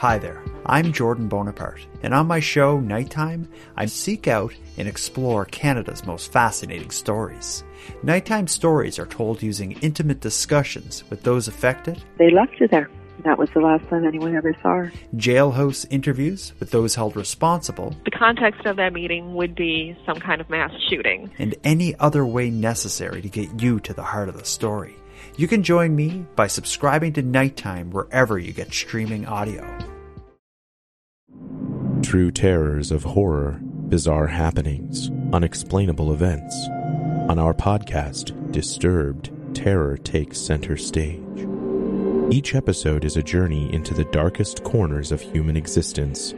Hi there, I'm Jordan Bonaparte, and on my show, Nighttime, I seek out and explore Canada's most fascinating stories. Nighttime stories are told using intimate discussions with those affected. They left her there. That was the last time anyone ever saw her. Jailhouse interviews with those held responsible. The context of that meeting would be some kind of mass shooting. And any other way necessary to get you to the heart of the story. You can join me by subscribing to Nighttime wherever you get streaming audio. True terrors of horror, bizarre happenings, unexplainable events. On our podcast, Disturbed, terror takes center stage. Each episode is a journey into the darkest corners of human existence,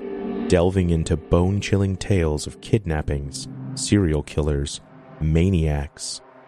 delving into bone chilling tales of kidnappings, serial killers, maniacs,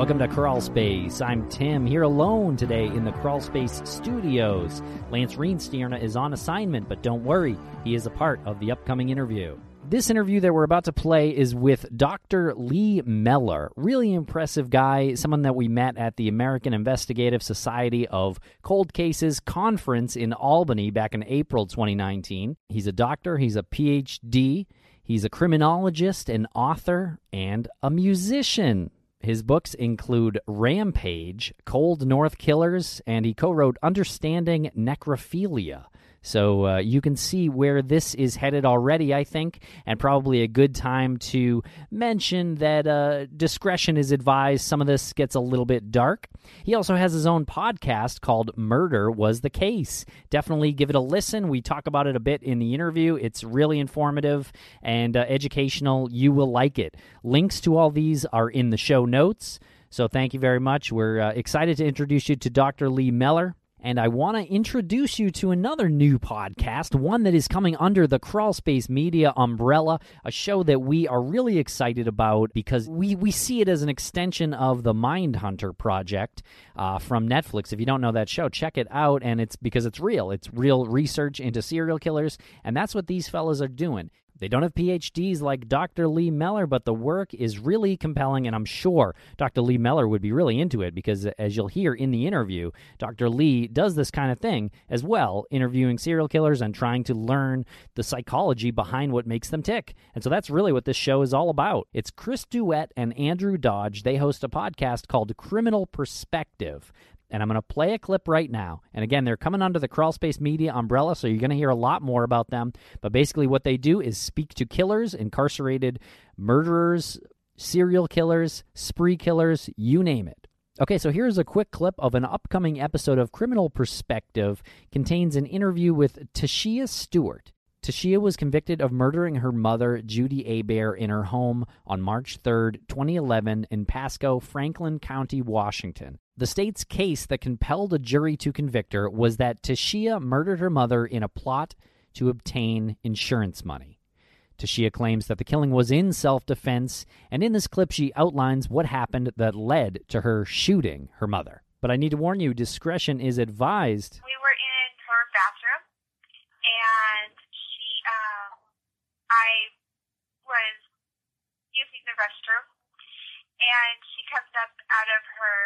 Welcome to Crawl Space. I'm Tim, here alone today in the Crawl Space studios. Lance Reenstierna is on assignment, but don't worry, he is a part of the upcoming interview. This interview that we're about to play is with Dr. Lee Mellor. Really impressive guy, someone that we met at the American Investigative Society of Cold Cases conference in Albany back in April 2019. He's a doctor, he's a PhD, he's a criminologist, an author, and a musician. His books include Rampage, Cold North Killers, and he co wrote Understanding Necrophilia. So uh, you can see where this is headed already, I think, and probably a good time to mention that uh, discretion is advised. Some of this gets a little bit dark. He also has his own podcast called Murder Was the Case. Definitely give it a listen. We talk about it a bit in the interview. It's really informative and uh, educational. You will like it. Links to all these are in the show notes. So thank you very much. We're uh, excited to introduce you to Dr. Lee Mellor. And I want to introduce you to another new podcast, one that is coming under the Crawlspace Media umbrella, a show that we are really excited about because we, we see it as an extension of the Mindhunter project uh, from Netflix. If you don't know that show, check it out. And it's because it's real, it's real research into serial killers. And that's what these fellas are doing. They don't have PhDs like Dr. Lee Mellor, but the work is really compelling, and I'm sure Dr. Lee Mellor would be really into it because, as you'll hear in the interview, Dr. Lee does this kind of thing as well, interviewing serial killers and trying to learn the psychology behind what makes them tick. And so that's really what this show is all about. It's Chris Duett and Andrew Dodge. They host a podcast called Criminal Perspective and I'm going to play a clip right now. And again, they're coming under the Crawlspace Media umbrella, so you're going to hear a lot more about them. But basically, what they do is speak to killers, incarcerated murderers, serial killers, spree killers, you name it. Okay, so here's a quick clip of an upcoming episode of Criminal Perspective. Contains an interview with Tashia Stewart. Tashia was convicted of murdering her mother, Judy Abair, in her home on March 3, 2011, in Pasco, Franklin County, Washington. The state's case that compelled a jury to convict her was that Tashia murdered her mother in a plot to obtain insurance money. Tashia claims that the killing was in self defense, and in this clip, she outlines what happened that led to her shooting her mother. But I need to warn you, discretion is advised. We were in her bathroom, and I was using the restroom, and she comes up out of her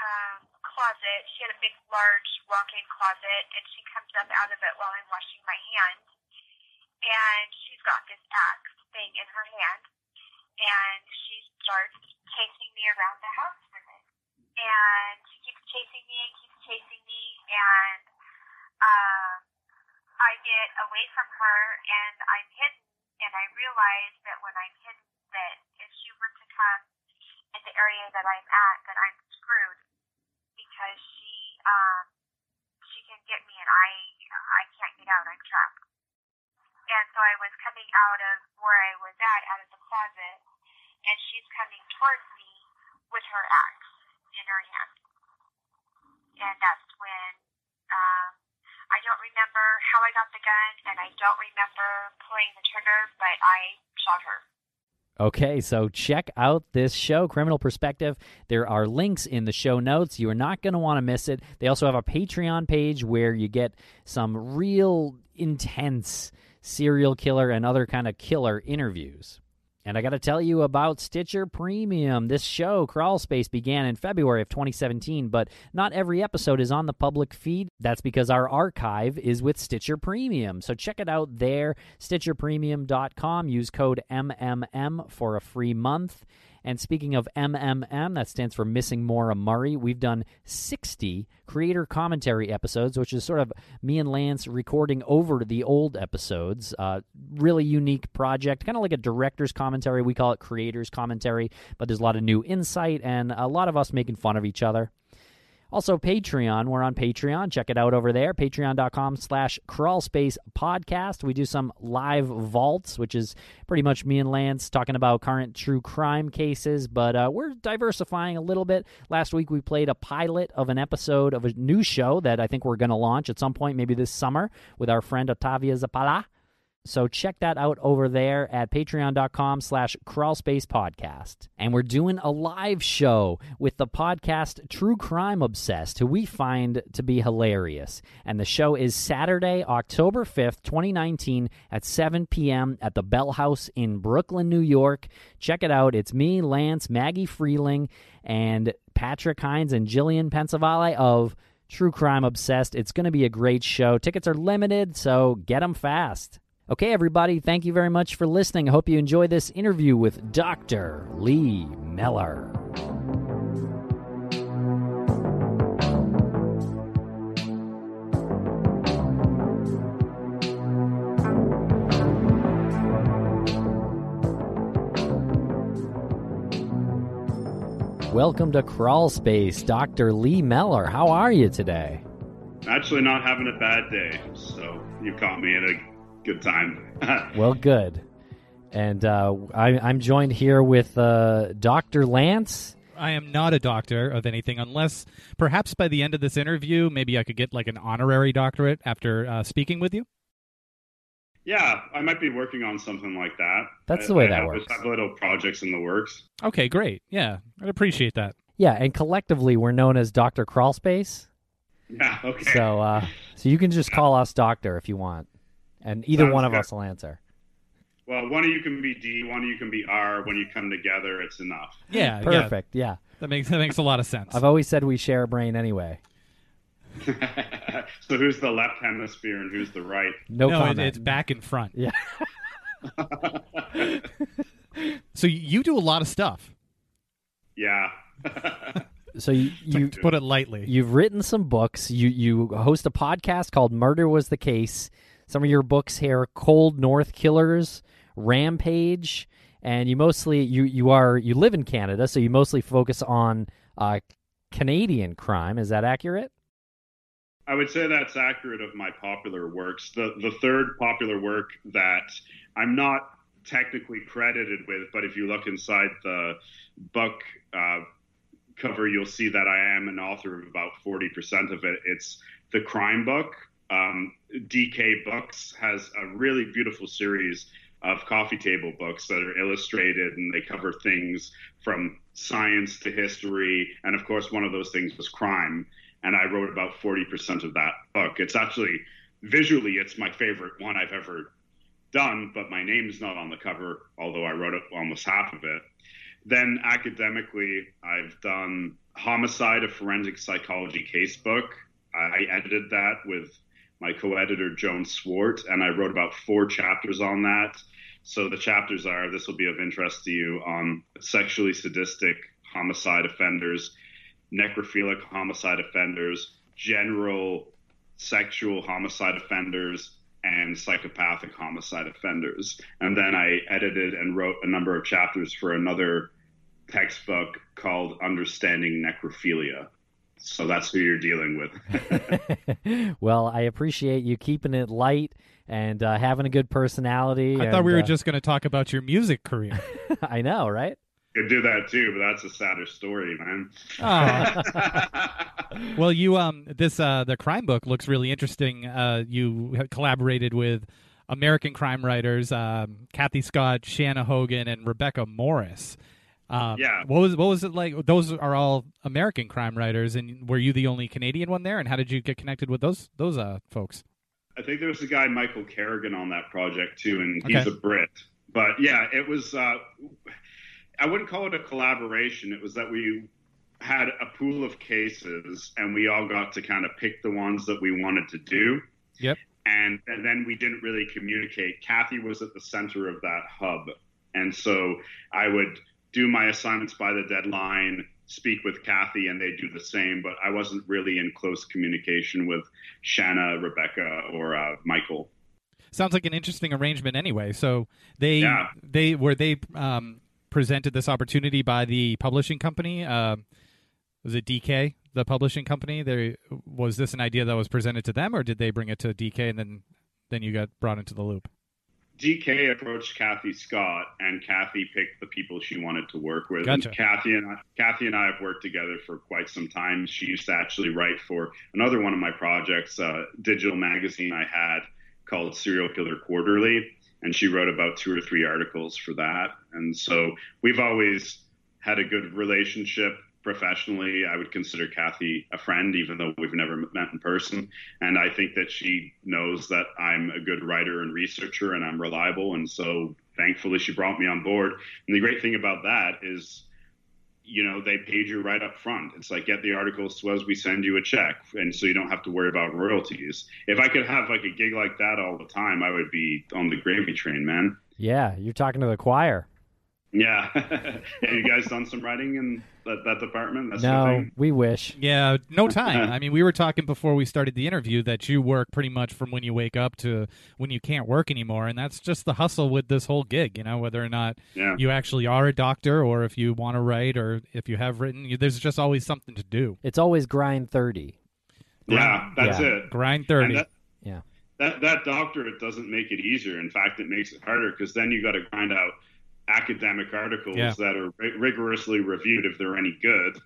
um, closet. She had a big, large walk-in closet, and she comes up out of it while I'm washing my hands, and she's got this axe thing in her hand, and she starts chasing me around the house with it. And she keeps chasing me and keeps chasing me, and um, I get away from her, and I'm hidden. And I realize that when I'm hidden, that if she were to come in the area that I'm at, that I'm screwed because she um, she can get me, and I I can't get out. I'm trapped. And so I was coming out of where I was at, out of the closet, and she's coming towards me with her axe in her hand. And that's when um, I don't remember how I got the gun, and I don't remember pulling the trigger, but I shot her. Okay, so check out this show, Criminal Perspective. There are links in the show notes. You are not going to want to miss it. They also have a Patreon page where you get some real intense serial killer and other kind of killer interviews. And I got to tell you about Stitcher Premium. This show, Crawl Space, began in February of 2017, but not every episode is on the public feed. That's because our archive is with Stitcher Premium. So check it out there, StitcherPremium.com. Use code MMM for a free month. And speaking of MMM, that stands for Missing Maura Murray. We've done 60 creator commentary episodes, which is sort of me and Lance recording over the old episodes. Uh, really unique project, kind of like a director's commentary. We call it creator's commentary, but there's a lot of new insight and a lot of us making fun of each other. Also, Patreon. We're on Patreon. Check it out over there. Patreon.com slash crawlspace podcast. We do some live vaults, which is pretty much me and Lance talking about current true crime cases, but uh, we're diversifying a little bit. Last week, we played a pilot of an episode of a new show that I think we're going to launch at some point, maybe this summer, with our friend Otavia Zapala. So check that out over there at patreon.com slash crawlspacepodcast. And we're doing a live show with the podcast True Crime Obsessed, who we find to be hilarious. And the show is Saturday, October 5th, 2019 at 7 p.m. at the Bell House in Brooklyn, New York. Check it out. It's me, Lance, Maggie Freleng, and Patrick Hinds and Gillian Pensavalle of True Crime Obsessed. It's going to be a great show. Tickets are limited, so get them fast. Okay, everybody, thank you very much for listening. I hope you enjoy this interview with Dr. Lee Mellor. Welcome to Crawl Space, Dr. Lee Mellor. How are you today? Actually, not having a bad day, so you caught me at a good time. well, good. And uh, I, I'm joined here with uh, Dr. Lance. I am not a doctor of anything, unless perhaps by the end of this interview, maybe I could get like an honorary doctorate after uh, speaking with you. Yeah, I might be working on something like that. That's I, the way I that have, works. have little projects in the works. Okay, great. Yeah, I'd appreciate that. Yeah, and collectively we're known as Dr. Crawlspace. Yeah, okay. So, uh, so you can just call us Doctor if you want, and either Sounds one of good. us will answer. Well, one of you can be D, one of you can be R. When you come together, it's enough. Yeah, yeah, Perfect. Yeah, that makes that makes a lot of sense. I've always said we share a brain anyway. so who's the left hemisphere and who's the right? No, no, it, comment. it's back and front. Yeah. So you do a lot of stuff. yeah. So you, you put it lightly. You've written some books. You you host a podcast called Murder Was the Case. Some of your books here: Cold North Killers, Rampage, and you mostly you you are you live in Canada, so you mostly focus on uh, Canadian crime. Is that accurate? I would say that's accurate of my popular works. The the third popular work that I'm not technically credited with, but if you look inside the book uh, cover, you'll see that I am an author of about 40% of it. It's the crime book. Um, DK Books has a really beautiful series of coffee table books that are illustrated and they cover things from science to history, and of course, one of those things was crime. And I wrote about 40% of that book. It's actually visually, it's my favorite one I've ever done, but my name's not on the cover, although I wrote almost half of it. Then academically, I've done Homicide, a forensic psychology casebook. I edited that with my co-editor Joan Swart, and I wrote about four chapters on that. So the chapters are this will be of interest to you on sexually sadistic homicide offenders, necrophilic homicide offenders, general sexual homicide offenders, and psychopathic homicide offenders. And then I edited and wrote a number of chapters for another textbook called Understanding Necrophilia. So that's who you're dealing with. well, I appreciate you keeping it light and uh, having a good personality. I and, thought we were uh, just going to talk about your music career. I know, right? Could do that too, but that's a sadder story, man. well, you um this uh the crime book looks really interesting. Uh, you collaborated with American crime writers um, Cathy Scott, Shanna Hogan, and Rebecca Morris. Um, yeah. What was what was it like? Those are all American crime writers, and were you the only Canadian one there? And how did you get connected with those those uh, folks? I think there was a guy Michael Kerrigan on that project too, and he's okay. a Brit. But yeah, it was. Uh, I wouldn't call it a collaboration. It was that we had a pool of cases, and we all got to kind of pick the ones that we wanted to do. Yep. And and then we didn't really communicate. Cathy was at the center of that hub, and so I would do my assignments by the deadline, speak with Cathy, and they do the same. But I wasn't really in close communication with Shanna, Rebecca, or uh, Michael. Sounds like an interesting arrangement, anyway. So they yeah. they were they um, presented this opportunity by the publishing company. Uh, was it DK, the publishing company? There was this an idea that was presented to them, or did they bring it to DK and then then you got brought into the loop? DK approached Cathy Scott, and Cathy picked the people she wanted to work with. Gotcha. And Cathy and I, Cathy and I have worked together for quite some time. She used to actually write for another one of my projects, uh, digital magazine I had called Serial Killer Quarterly, and she wrote about two or three articles for that. And so we've always had a good relationship professionally. I would consider Cathy a friend, even though we've never met in person. And I think that she knows that I'm a good writer and researcher and I'm reliable. And so thankfully she brought me on board. And the great thing about that is, you know, they paid you right up front. It's like get the articles to us, we send you a check, and so you don't have to worry about royalties. If I could have like a gig like that all the time, I would be on the gravy train, man. Yeah, you're talking to the choir. Yeah. Have you guys done some writing in that, that department? That's no, we wish. Yeah, no time. I mean, we were talking before we started the interview that you work pretty much from when you wake up to when you can't work anymore, and that's just the hustle with this whole gig. You know, whether or not yeah. you actually are a doctor, or if you want to write, or if you have written, you, there's just always something to do. It's always grind thirty. Yeah, that's Yeah. it. Grind thirty. And that, Yeah. that that doctorate doesn't make it easier. In fact, it makes it harder because then you got to grind out academic articles Yeah. that are ri- rigorously reviewed if they're any good,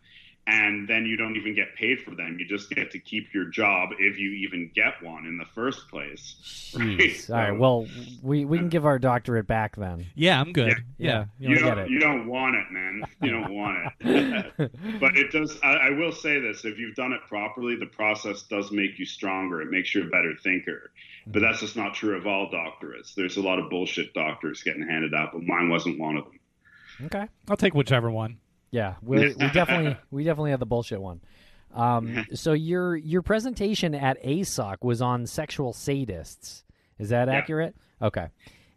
and then you don't even get paid for them. You just get to keep your job if you even get one in the first place. Jeez. Right. All right. Well, we we can give our doctorate back then. yeah, I'm good. Yeah. Yeah, You You don't get don't, it. you don't want it, man. You don't want it. but it does. I, I will say this: if you've done it properly, the process does make you stronger. It makes you a better thinker. But that's just not true of all doctorates. There's a lot of bullshit doctors getting handed out, but mine wasn't one of them. Okay. I'll take whichever one. Yeah, we, we definitely we definitely had the bullshit one. Um, so your your presentation at ASOC was on sexual sadists. Is that Yeah. accurate? Okay.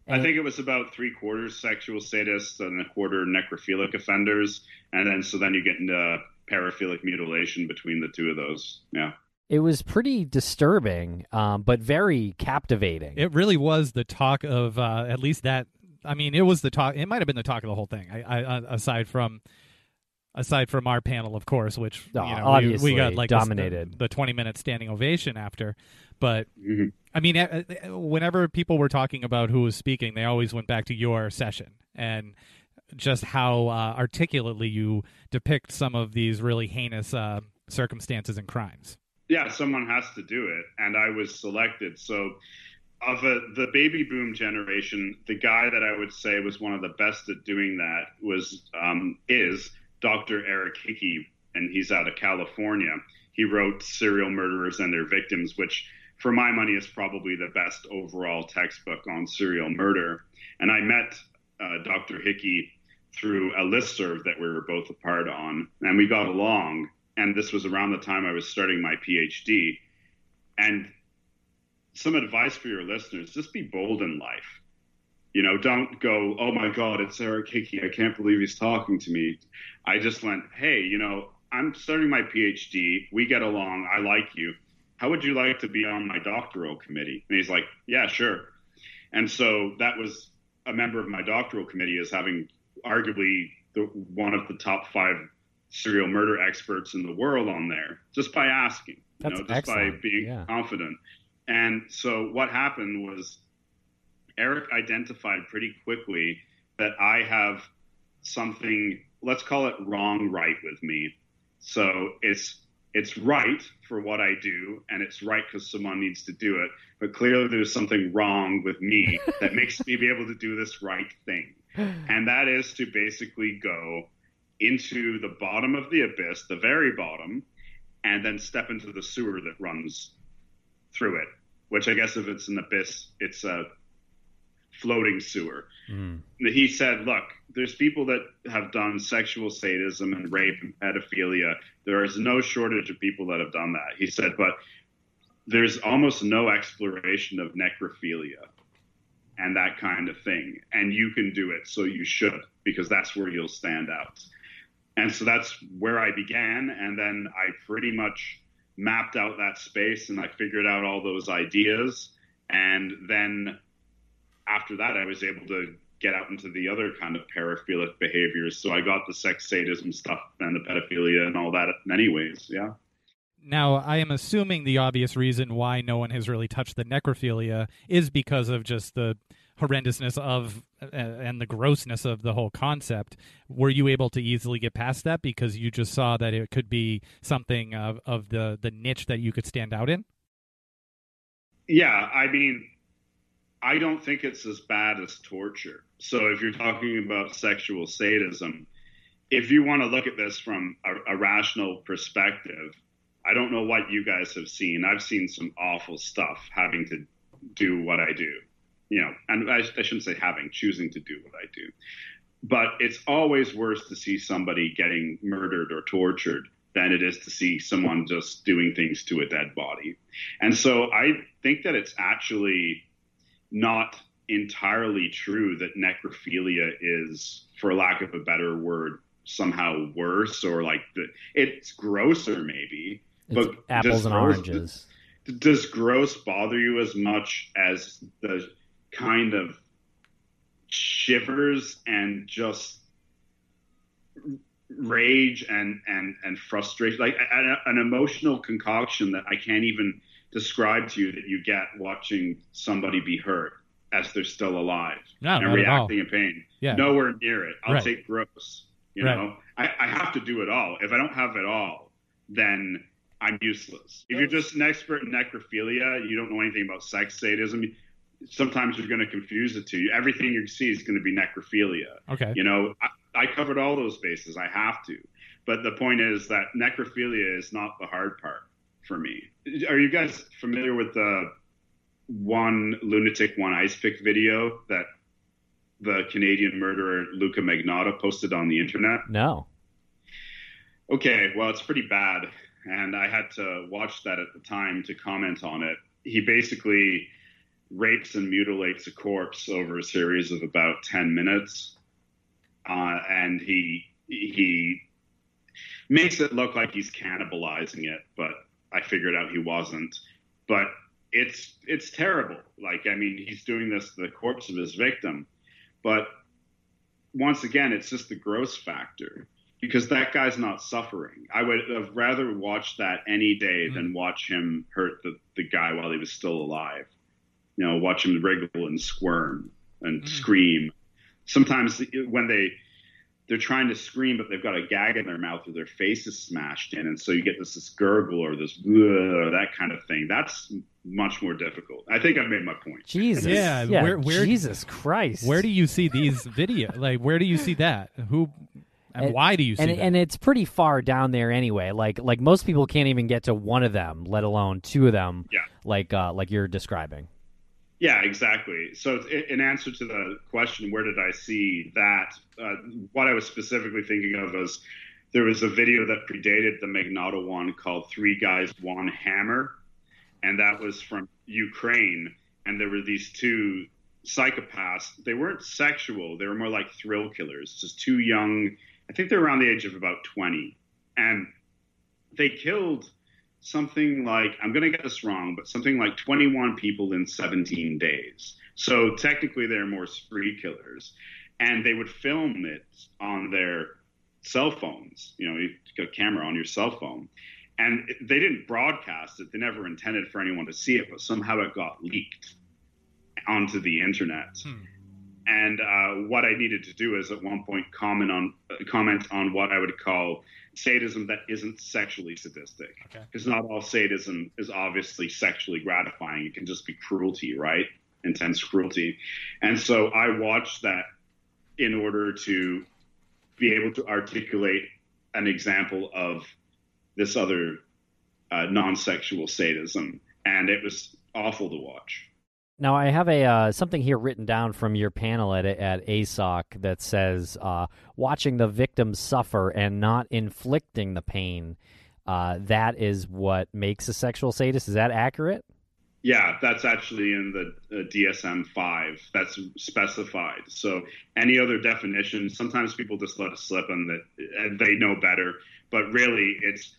I think it was about three quarters sexual sadists and a quarter necrophilic offenders, and then so then you get into paraphilic mutilation between the two of those. Yeah. It was pretty disturbing, um, but very captivating. It really was the talk of uh, at least that. I mean, it was the talk. It might have been the talk of the whole thing. I, I, uh, aside from aside from our panel, of course, which Oh, you know, obviously we, we got like this- dominated. the, twenty minute standing ovation after. But Mhm. I mean, uh, uh, whenever people were talking about who was speaking, they always went back to your session and just how uh, articulately you depict some of these really heinous uh, circumstances and crimes. Yeah, someone has to do it, and I was selected. So, of a, the baby boom generation, the guy that I would say was one of the best at doing that was um, is Dr. Eric Hickey, and he's out of California. He wrote Serial Murderers and Their Victims, which, for my money, is probably the best overall textbook on serial murder. And I met uh, Dr. Hickey through a listserv that we were both a part on, and we got along. And this was around the time I was starting my PhD. And some advice for your listeners just be bold in life. You know, don't go, oh my God, it's Eric Hickey. I can't believe he's talking to me. I just went, hey, you know, I'm starting my PhD. We get along. I like you. How would you like to be on my doctoral committee? And he's like, yeah, sure. And so that was a member of my doctoral committee is having arguably the, one of the top five serial murder experts in the world on there just by asking, you know, just excellent. by being Yeah. confident. And so what happened was Eric identified pretty quickly that I have something, let's call it wrong right with me. So it's it's right for what I do, and it's right because someone needs to do it. But clearly, there's something wrong with me that makes me be able to do this right thing, and that is to basically go into the bottom of the abyss, the very bottom, and then step into the sewer that runs through it. Which I guess if it's an abyss, it's a floating sewer Mm. he said, look, there's people that have done sexual sadism and rape and pedophilia. There is no shortage of people that have done that. He said, but there's almost no exploration of necrophilia and that kind of thing. And you can do it, so you should, because that's where you'll stand out. And so that's where I began. And then I pretty much mapped out that space and I figured out all those ideas. And then after that, I was able to get out into the other kind of paraphilic behaviors. So I got the sex sadism stuff and the pedophilia and all that, anyways. Yeah. Now, I am assuming the obvious reason why no one has really touched the necrophilia is because of just the horrendousness of and the grossness of the whole concept. Were you able to easily get past that because you just saw that it could be something of, of the, the niche that you could stand out in? Yeah. I mean, I don't think it's as bad as torture. So if you're talking about sexual sadism, if you want to look at this from a, a rational perspective, I don't know what you guys have seen. I've seen some awful stuff having to do what I do, you know, and I, I shouldn't say having, choosing to do what I do. But it's always worse to see somebody getting murdered or tortured than it is to see someone just doing things to a dead body. And so I think that it's actually not entirely true that necrophilia is, for lack of a better word, somehow worse or like the, it's grosser maybe. It's but apples and gross- oranges. Does gross bother you as much as the kind of shivers and just rage and and and frustration like a, an emotional concoction that I can't even describe to you that you get watching somebody be hurt as they're still alive No, and not at all. reacting in pain. Yeah. Nowhere near it. I'll Right. take gross. You Right. know, I, I have to do it all. If I don't have it all, then I'm useless. If you're just an expert in necrophilia, you don't know anything about sex sadism. Sometimes you're going to confuse the two. Everything you see is going to be necrophilia. Okay. You know, I, I covered all those bases. I have to. But the point is that necrophilia is not the hard part for me. Are you guys familiar with the one lunatic, one ice pick video that the Canadian murderer Luca Magnotta posted on the internet? No. Okay, well, it's pretty bad. And I had to watch that at the time to comment on it. He basically rapes and mutilates a corpse over a series of about 10 minutes. Uh, and he, he makes it look like he's cannibalizing it, but I figured out he wasn't. But it's, it's terrible. Like, I mean, he's doing this to the corpse of his victim. But once again, it's just the gross factor because that guy's not suffering. I would have rather watched that any day than watch him hurt the, the guy while he was still alive. You know, watch them wriggle and squirm and scream. Sometimes when they they're trying to scream, but they've got a gag in their mouth or their face is smashed in, and so you get this, this gurgle or this "Ugh," that kind of thing. That's much more difficult. I think I've made my point. Jesus. Yeah, Yeah. where- where- Jesus Christ. Where do you see these video? Like, where do you see that? Who And, and why do you see and, that? and it's pretty far down there anyway. Like like most people can't even get to one of them, let alone two of them. Yeah. Like uh, like you're describing. Yeah, exactly. So, in answer to the question, where did I see that? Uh, what I was specifically thinking of was there was a video that predated the Magnotta one called Three Guys, One Hammer. And that was from Ukraine. And there were these two psychopaths. They weren't sexual, they were more like thrill killers, just two young, I think they're around the age of about 20. And they killed something like, I'm going to get this wrong, but something like 21 people in 17 days. So technically, they're more spree killers. And they would film it on their cell phones. You know, you got a camera on your cell phone. And they didn't broadcast it. They never intended for anyone to see it, but somehow it got leaked onto the internet. Hmm. And uh, what I needed to do is at one point comment on comment on what I would call sadism that isn't sexually sadistic, because okay. not all sadism is obviously sexually gratifying. It can just be cruelty, right? Intense cruelty. And so I watched that in order to be able to articulate an example of this other uh, non-sexual sadism, and it was awful to watch. Now I have a uh, something here written down from your panel at at ASOC that says uh, watching the victim suffer and not inflicting the pain. Uh, that is what makes a sexual sadist. Is that accurate? Yeah, that's actually in the uh, DSM five. That's specified. So any other definition, sometimes people just let it slip and that they know better. But really, it's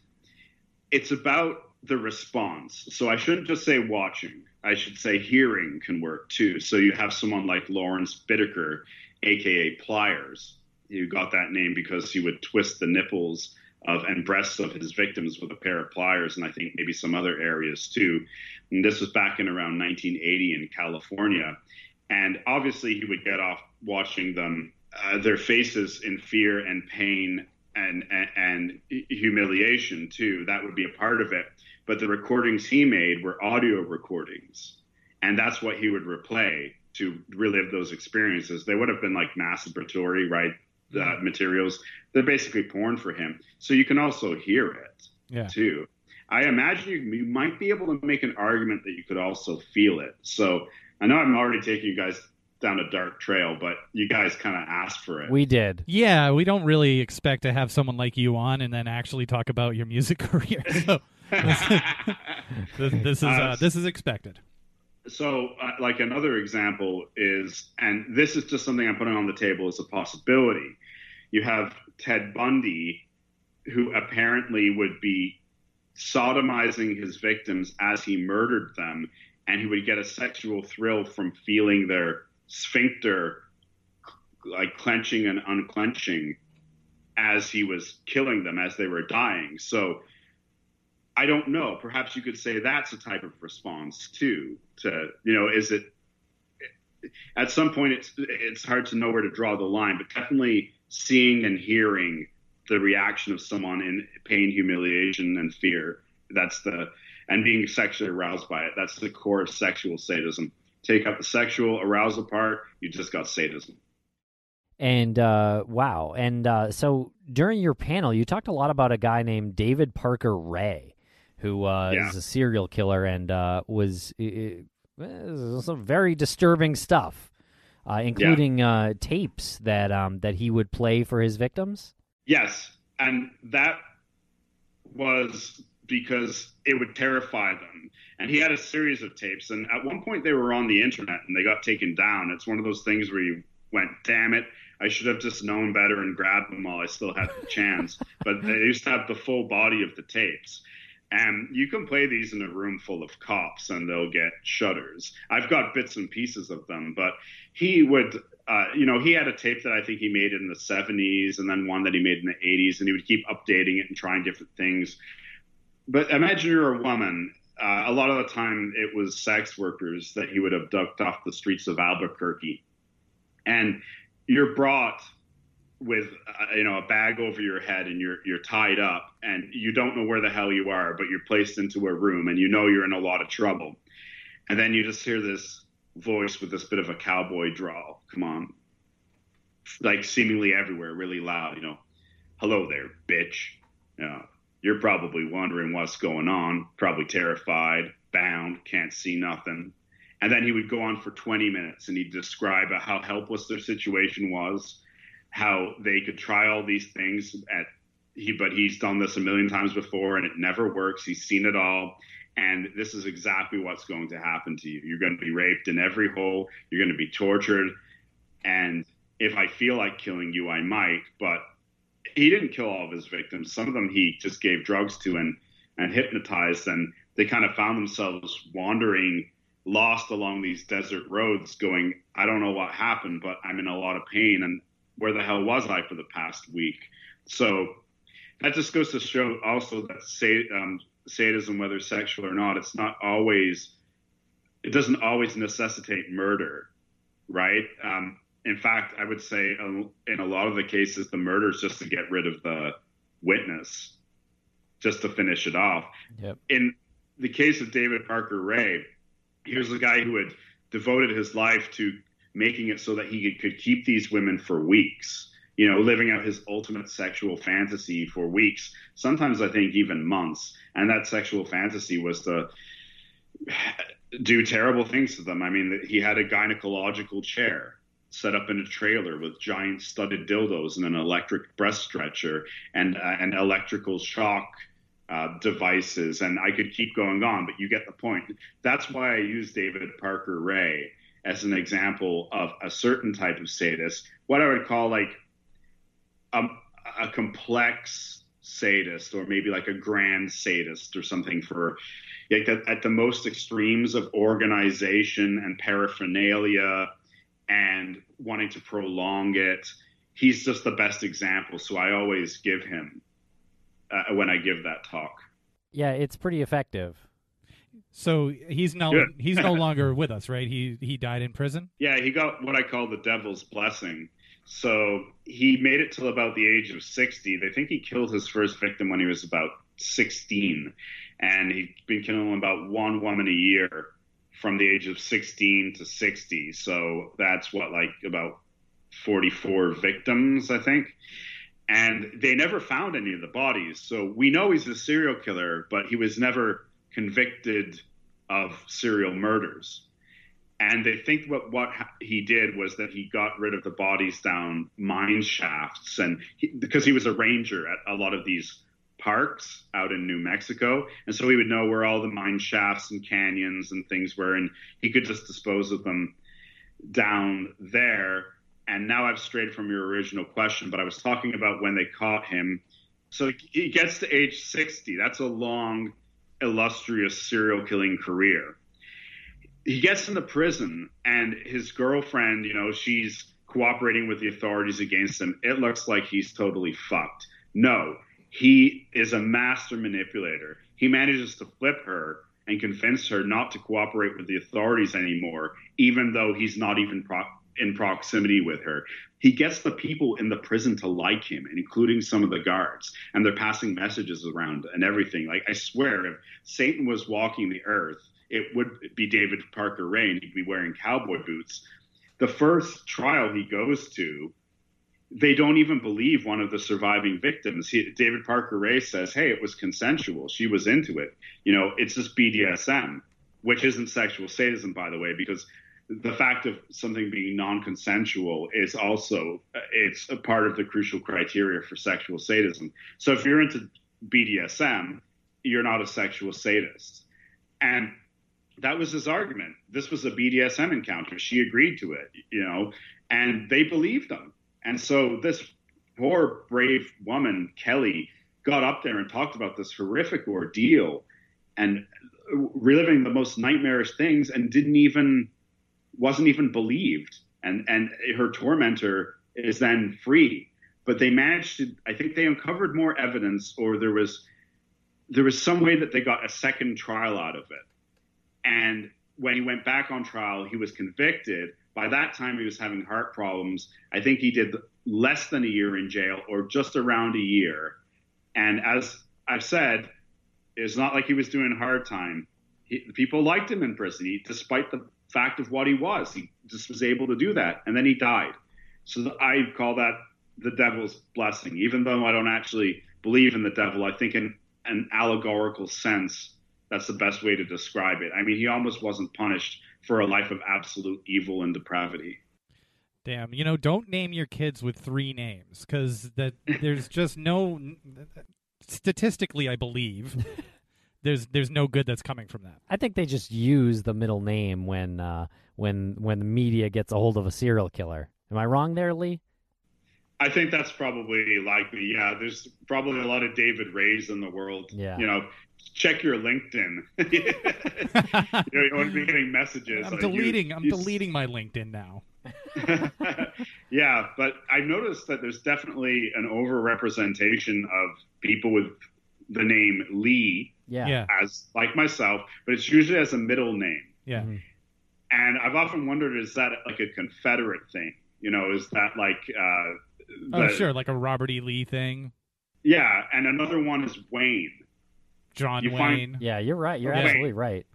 it's about the response. So I shouldn't just say watching. I should say hearing can work too. So you have someone like Lawrence Bittaker, aka Pliers. You got that name because he would twist the nipples of and breasts of his victims with a pair of pliers, and I think maybe some other areas too. And this was back in around 1980 in California, and obviously he would get off watching them, uh, their faces in fear and pain and, and and humiliation too. That would be a part of it. But the recordings he made were audio recordings, and that's what he would replay to relive those experiences. They would have been like masturbatory, right? Uh, materials. They're basically porn for him. So you can also hear it yeah. too. I imagine you, you might be able to make an argument that you could also feel it. So I know I'm already taking you guys down a dark trail, but you guys kind of asked for it. We did. Yeah, we don't really expect to have someone like you on and then actually talk about your music career. So this, this, is uh, uh, this is expected. So, uh, like another example is, and this is just something I'm putting on the table as a possibility. You have Ted Bundy, who apparently would be sodomizing his victims as he murdered them, and he would get a sexual thrill from feeling their sphincter like clenching and unclenching as he was killing them as they were dying. So I don't know. Perhaps you could say that's a type of response too. To you know, is it at some point it's it's hard to know where to draw the line, but definitely seeing and hearing the reaction of someone in pain, humiliation, and fear. That's the and being sexually aroused by it. That's the core of sexual sadism. Take out the sexual arousal part, you just got sadism. And uh, wow. And uh, so during your panel, you talked a lot about a guy named David Parker Ray who uh, yeah. is a serial killer and uh, was uh, some very disturbing stuff, uh, including yeah. Uh, tapes that um, that he would play for his victims. Yes, and that was because it would terrify them. And he had a series of tapes, and at one point they were on the internet and they got taken down. It's one of those things where you went, "Damn it." I should have just known better and grabbed them while I still had the chance. but they used to have the full body of the tapes. And you can play these in a room full of cops and they'll get shudders. I've got bits and pieces of them, but he would, uh, you know, he had a tape that I think he made in the 70s and then one that he made in the 80s, and he would keep updating it and trying different things. But imagine you're a woman. Uh, a lot of the time, it was sex workers that he would abduct off the streets of Albuquerque. And you're brought with uh, you know a bag over your head and you're you're tied up and you don't know where the hell you are but you're placed into a room and you know you're in a lot of trouble. And then you just hear this voice with this bit of a cowboy drawl. Come on. Like seemingly everywhere really loud you know. Hello there, bitch. You know, you're probably wondering what's going on, probably terrified, bound, can't see nothing. And then he would go on for 20 minutes and he'd describe how helpless their situation was, how they could try all these things at he but he's done this a million times before and it never works. He's seen it all. And this is exactly what's going to happen to you. You're going to be raped in every hole. You're going to be tortured. And if I feel like killing you, I might. But he didn't kill all of his victims. Some of them he just gave drugs to and, and hypnotized. And they kind of found themselves wandering lost along these desert roads going, I don't know what happened, but I'm in a lot of pain. And where the hell was I for the past week? So that just goes to show also that say, um, sadism, whether sexual or not, it's not always, it doesn't always necessitate murder, right? Um, in fact, I would say in a lot of the cases, the murder is just to get rid of the witness, just to finish it off. Yep. In the case of David Parker Ray, here's a guy who had devoted his life to making it so that he could, keep these women for weeks you know, living out his ultimate sexual fantasy for weeks, sometimes I think even months. And that sexual fantasy was to do terrible things to them. I mean, he had a gynecological chair set up in a trailer with giant studded dildos and an electric breast stretcher and uh, electrical shock uh, devices. And I could keep going on, but you get the point. That's why I use David Parker Ray as an example of a certain type of sadist, what I would call like a, a complex sadist or maybe like a grand sadist or something for like at, at the most extremes of organization and paraphernalia and wanting to prolong it he's just the best example so i always give him uh, when i give that talk Yeah, it's pretty effective. So he's no Good. he's no longer with us, right? He he died in prison. yeah he got what i call the devil's blessing so he made it till about the age of 60 they think he killed his first victim when he was about 16 and he'd been killing about one woman a year from the age of 16 to 60 so that's what like about 44 victims i think and they never found any of the bodies so we know he's a serial killer but he was never convicted of serial murders. And they think what what he did was that he got rid of the bodies down mine shafts and he, because he was a ranger at a lot of these parks out in New Mexico. And so he would know where all the mine shafts and canyons and things were and he could just dispose of them down there. And now I've strayed from your original question but I was talking about when they caught him. So he gets to age 60 that's a long illustrious serial killing career he gets into prison and his girlfriend, you know, she's cooperating with the authorities against him. It looks like he's totally fucked. No, he is a master manipulator. He manages to flip her and convince her not to cooperate with the authorities anymore, even though he's not even pro- in proximity with her. He gets the people in the prison to like him, including some of the guards, and they're passing messages around and everything. Like, I swear, if Satan was walking the earth, it would be David Parker Ray, he'd be wearing cowboy boots. The first trial he goes to, they don't even believe one of the surviving victims. He, David Parker Ray says, "Hey, it was consensual. She was into it. You know, it's just BDSM, which isn't sexual sadism, by the way, because the fact of something being non-consensual is also it's a part of the crucial criteria for sexual sadism. So if you're into BDSM, you're not a sexual sadist." And that was his argument. This was a BDSM encounter. She agreed to it, you know, and they believed him. And so this poor, brave woman, Kelly, got up there and talked about this horrific ordeal and reliving the most nightmarish things and didn't even, wasn't even believed. And, and her tormentor is then free. But they managed to, I think they uncovered more evidence or there was, there was some way that they got a second trial out of it. And when he went back on trial, he was convicted. By that time, he was having heart problems. I think he did less than a year in jail or just around a year. And as I've said, it's not like he was doing hard time. He, people liked him in prison, he, despite the fact of what he was. He just was able to do that. And then he died. So I call that the devil's blessing. Even though I don't actually believe in the devil, I think in an allegorical sense, that's the best way to describe it. I mean, he almost wasn't punished for a life of absolute evil and depravity. Damn, you know, don't name your kids with three names because that there's just no statistically, I believe, there's there's no good that's coming from that. I think they just use the middle name when uh, when when the media gets a hold of a serial killer. Am I wrong there, Lee? I think that's probably likely. Yeah, there's probably a lot of David Rays in the world. Yeah. You know, check your LinkedIn. you, know, you want to be getting messages. I'm like, deleting. You, I'm you, deleting my LinkedIn now. yeah, but I noticed that there's definitely an overrepresentation of people with the name Lee Yeah. Yeah. as like myself, but it's usually as a middle name. Yeah. Mhm. And I've often wondered, is that like a Confederate thing? You know, is that like, uh, Oh, sure, like a Robert E. Lee thing. Yeah, and another one is Wayne. John You Wayne. find- Yeah, you're right. You're Okay. absolutely right.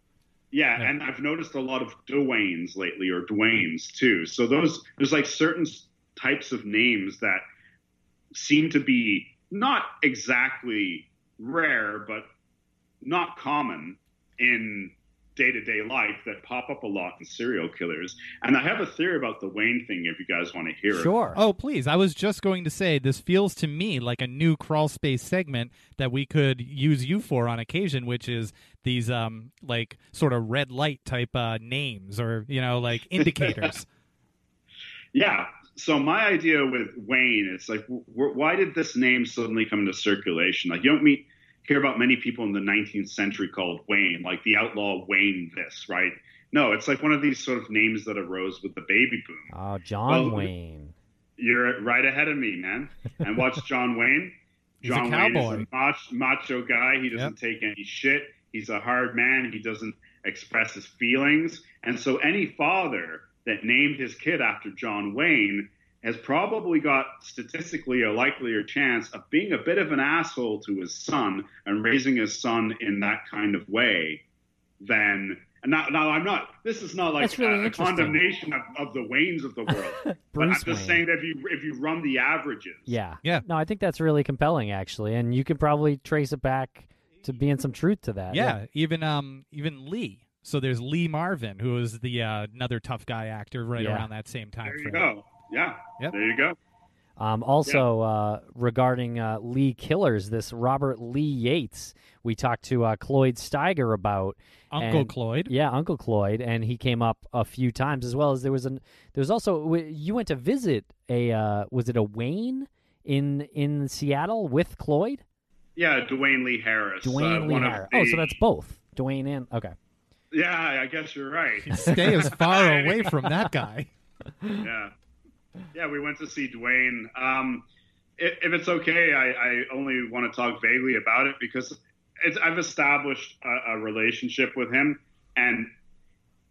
Yeah, Yeah. and I've noticed a lot of Dwaynes lately, or Dwaynes too. So those there's like certain types of names that seem to be not exactly rare, but not common in day to day life that pop up a lot in serial killers. And I have a theory about the Wayne thing if you guys want to hear it. Sure. Oh, please. I was just going to say this feels to me like a new Crawlspace segment that we could use you for on occasion, which is these um like sort of red light type uh names or, you know, like indicators. Yeah. So my idea with Wayne is like, w- w- why did this name suddenly come into circulation? Like, you don't meet hear about many people in the 19th century called Wayne, like the outlaw Wayne. This, right? No, it's like one of these sort of names that arose with the baby boom. Oh, John Well, Wayne. You're right ahead of me, man. And what's John Wayne? He's a John Wayne cowboy. is a mach- macho guy. He doesn't take any shit. He's a hard man. He doesn't express his feelings. And so any father that named his kid after John Wayne has probably got statistically a likelier chance of being a bit of an asshole to his son and raising his son in that kind of way than and now, now I'm not. This is not like really a, a condemnation of, of the Waynes of the world. but I'm just Wayne. saying that if you if you run the averages, Yeah. Yeah. No, I think that's really compelling, actually, and you could probably trace it back to being some truth to that. yeah, even um even Lee. So there's Lee Marvin, who is the uh, another tough guy actor right Yeah. around that same time there you go. Yeah, Yep. there you go. Um, also, uh, regarding uh, Lee Killers, this Robert Lee Yates, we talked to uh, Cloyd Steiger about. Uncle and- Cloyd. Yeah, Uncle Cloyd, and he came up a few times as well as there was an. There was also you went to visit a uh, was it a Wayne in in Seattle with Cloyd? Yeah, Dwayne Lee Harris. uh, Dwayne Lee one of Harris. Oh, so that's both Dwayne and okay. Yeah, I guess you're right. Stay as far away from that guy. yeah, yeah. We went to see Dwayne. Um, if, it's okay, I, I only want to talk vaguely about it because I've established a, a relationship with him, and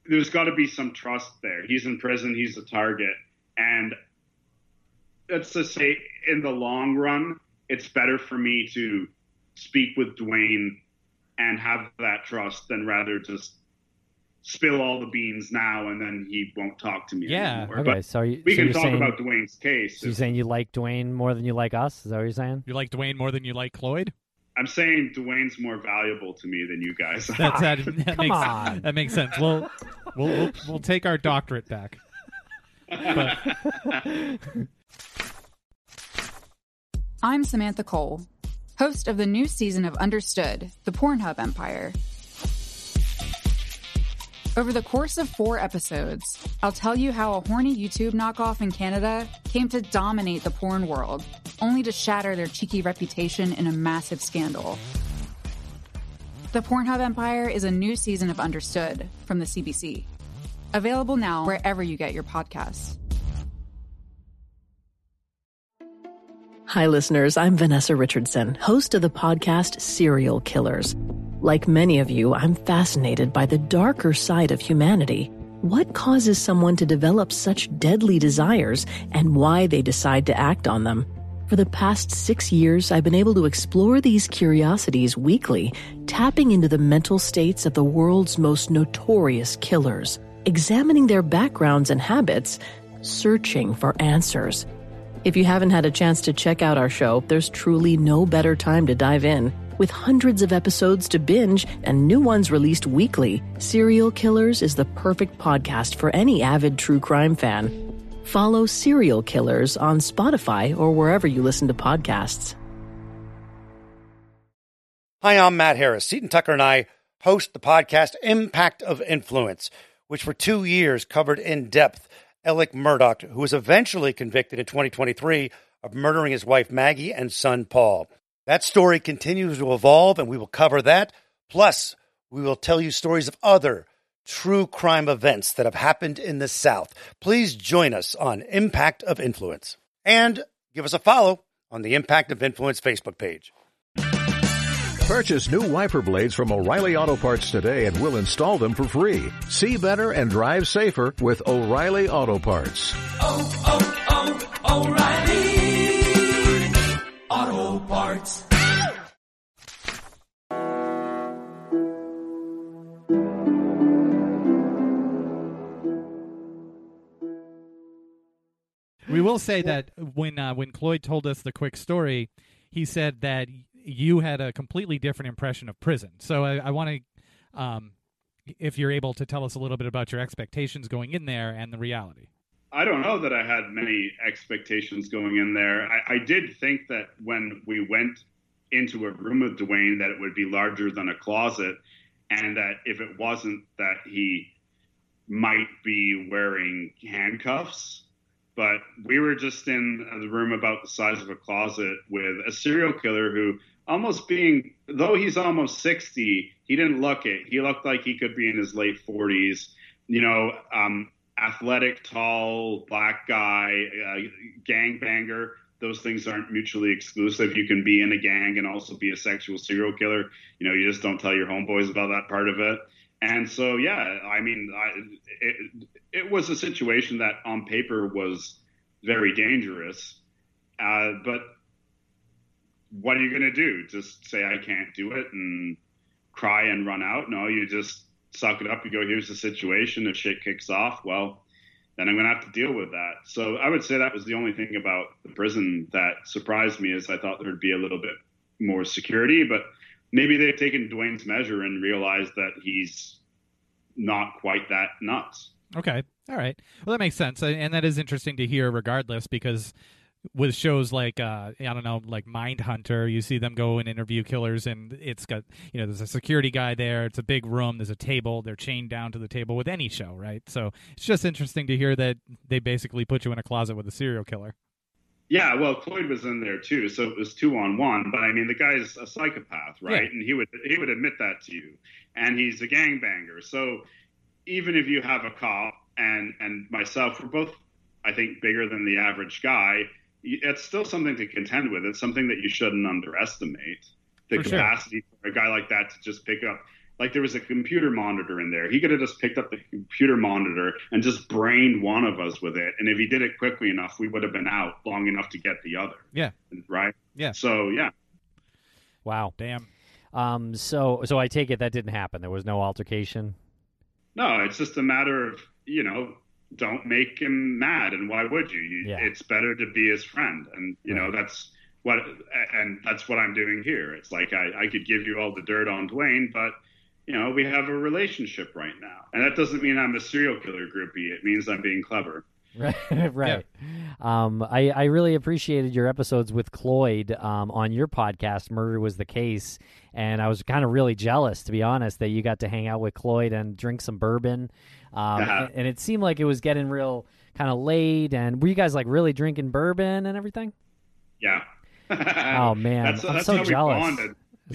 there's got to be some trust there. He's in prison. He's a target, and let's just say, in the long run, it's better for me to speak with Dwayne and have that trust than rather just spill all the beans now and then he won't talk to me Yeah, anymore. Okay, But so you, we so can you're talk saying, about Dwayne's case. So you're saying you like Dwayne more than you like us? Is that what you're saying? You like Dwayne more than you like Cloyd? I'm saying Dwayne's more valuable to me than you guys. That's that, that Come makes on. that makes sense. We'll, we'll we'll we'll take our doctorate back. But I'm Samantha Cole, host of the new season of Understood, the Pornhub Empire. Over the course of four episodes, I'll tell you how a horny YouTube knockoff in Canada came to dominate the porn world, only to shatter their cheeky reputation in a massive scandal. The Pornhub Empire is a new season of Understood from the CBC. Available now wherever you get your podcasts. Hi, listeners. I'm Vanessa Richardson, host of the podcast Serial Killers. Like many of you, I'm fascinated by the darker side of humanity. What causes someone to develop such deadly desires and why they decide to act on them? For the past six years, I've been able to explore these curiosities weekly, tapping into the mental states of the world's most notorious killers, examining their backgrounds and habits, searching for answers. If you haven't had a chance to check out our show, there's truly no better time to dive in. With hundreds of episodes to binge and new ones released weekly, Serial Killers is the perfect podcast for any avid true crime fan. Follow Serial Killers on Spotify or wherever you listen to podcasts. Hi, I'm Matt Harris. Seton Tucker and I host the podcast Impact of Influence, which for two years covered in depth Alex Murdaugh, who was eventually convicted in 2023 of murdering his wife Maggie and son Paul. That story continues to evolve, and we will cover that. Plus, we will tell you stories of other true crime events that have happened in the South. Please join us on Impact of Influence and give us a follow on the Impact of Influence Facebook page. Purchase new wiper blades from O'Reilly Auto Parts today and we'll install them for free. See better and drive safer with O'Reilly Auto Parts. Oh, oh, oh, O'Reilly Auto Parts. We will say that when uh, when Cloyd told us the quick story, he said that you had a completely different impression of prison. So I, I want to, um, if you're able to tell us a little bit about your expectations going in there and the reality. I don't know that I had many expectations going in there. I, I did think that when we went into a room with Dwayne, that it would be larger than a closet, and that if it wasn't, that he might be wearing handcuffs but we were just in the room about the size of a closet with a serial killer who almost being though he's almost 60 he didn't look it he looked like he could be in his late 40s you know um, athletic tall black guy uh, gang banger those things aren't mutually exclusive you can be in a gang and also be a sexual serial killer you know you just don't tell your homeboys about that part of it and so yeah i mean I, it, it was a situation that on paper was very dangerous uh, but what are you going to do? Just say I can't do it and cry and run out? No, you just suck it up. You go, here's the situation. If shit kicks off, well, then I'm going to have to deal with that. So I would say that was the only thing about the prison that surprised me is I thought there'd be a little bit more security, but maybe they've taken Dwayne's measure and realized that he's not quite that nuts. Okay. All right. Well, that makes sense. And that is interesting to hear regardless because with shows like uh, I don't know, like Mindhunter, you see them go and interview killers, and it's got you know there's a security guy there. It's a big room. There's a table. They're chained down to the table with any show, right? So it's just interesting to hear that they basically put you in a closet with a serial killer. Yeah, well, Cloyd was in there too, so it was two on one. But I mean, the guy's a psychopath, right? Yeah. And he would he would admit that to you, and he's a gangbanger. So even if you have a cop and and myself, we're both, I think, bigger than the average guy it's still something to contend with. It's something that you shouldn't underestimate. The for capacity sure. for a guy like that to just pick up. Like there was a computer monitor in there. He could have just picked up the computer monitor and just brained one of us with it. And if he did it quickly enough, we would have been out long enough to get the other. Yeah. Right. Yeah. So yeah. Wow. Damn. Um. So so I take it that didn't happen. There was no altercation. No, it's just a matter of you know don't make him mad. And why would you? you yeah. It's better to be his friend. And, you right. know, that's what, and that's what I'm doing here. It's like I, I could give you all the dirt on Dwayne, but, you know, we have a relationship right now. And that doesn't mean I'm a serial killer groupie. It means I'm being clever. Right, right. Yeah. Um, I, I really appreciated your episodes with Cloyd um, on your podcast. Murder was the case, and I was kind of really jealous, to be honest, that you got to hang out with Cloyd and drink some bourbon. Um, and, and, it seemed like it was getting real kind of late. And were you guys like really drinking bourbon and everything? Yeah. oh man, that's, I'm that's so jealous.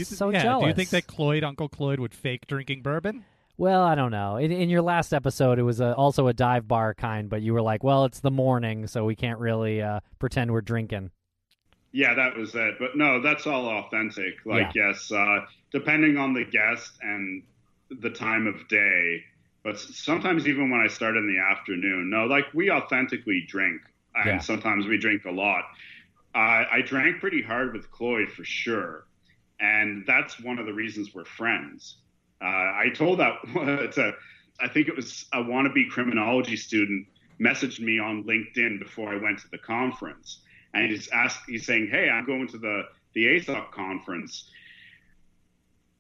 so yeah, jealous. Do you think that Cloyd, Uncle Cloyd, would fake drinking bourbon? Well, I don't know. In, in your last episode, it was a, also a dive bar kind, but you were like, "Well, it's the morning, so we can't really uh, pretend we're drinking." Yeah, that was it. But no, that's all authentic. Like, yeah. yes, uh, depending on the guest and the time of day, but sometimes even when I start in the afternoon, no, like we authentically drink, and yeah. sometimes we drink a lot. Uh, I drank pretty hard with Cloyd for sure, and that's one of the reasons we're friends. Uh, I told that to, I think it was a wannabe criminology student messaged me on LinkedIn before I went to the conference, and he's asked, he's saying, "Hey, I'm going to the the ASOC conference.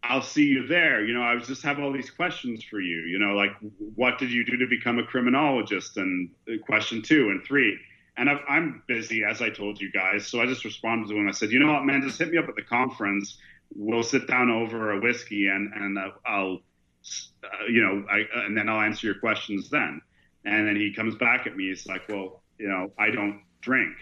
I'll see you there. You know, I was just have all these questions for you. You know, like what did you do to become a criminologist? And uh, question two and three. And I've, I'm busy, as I told you guys. So I just responded to him. I said, you know what, man, just hit me up at the conference. We'll sit down over a whiskey and, and uh, I'll, uh, you know, I, and then I'll answer your questions then. And then he comes back at me. He's like, well, you know, I don't drink.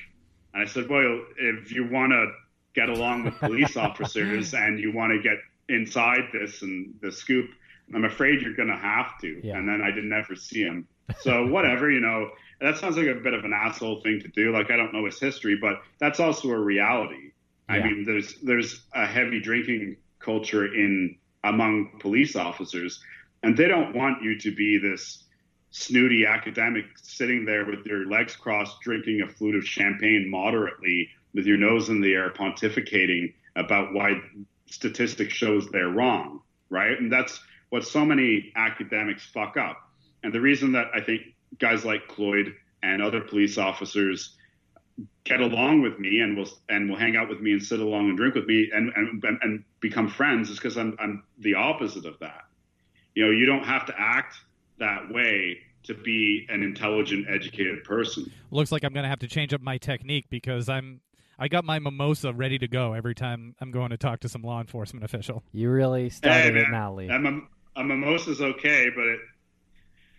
And I said, well, if you want to get along with police officers and you want to get inside this and the scoop, I'm afraid you're going to have to. Yeah. And then I didn't ever see him. So whatever, you know, that sounds like a bit of an asshole thing to do. Like I don't know his history, but that's also a reality. I mean, there's there's a heavy drinking culture in among police officers, and they don't want you to be this snooty academic sitting there with your legs crossed, drinking a flute of champagne moderately, with your nose in the air, pontificating about why statistics shows they're wrong, right? And that's what so many academics fuck up. And the reason that I think guys like Cloyd and other police officers get along with me and will and will hang out with me and sit along and drink with me and and, and become friends is because I'm I'm the opposite of that. You know, you don't have to act that way to be an intelligent, educated person. Looks like I'm going to have to change up my technique because I'm I got my mimosa ready to go every time I'm going to talk to some law enforcement official. You really started Hey, it man, now, Lee. A, mim- a mimosa's okay, but it,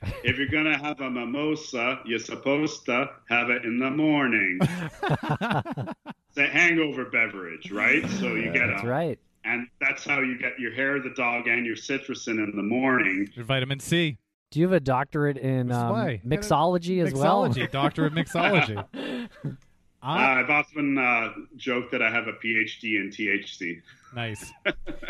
if you're gonna have a mimosa, you're supposed to have it in the morning. it's a hangover beverage, right? So you get That's a, right. and that's how you get your hair of the dog and your citrusin in the morning. Your vitamin C. Do you have a doctorate in That's um, why. mixology as well? Mixology, doctor of mixology. Uh, Ah, I've often uh, joked that I have a PhD in THC. nice.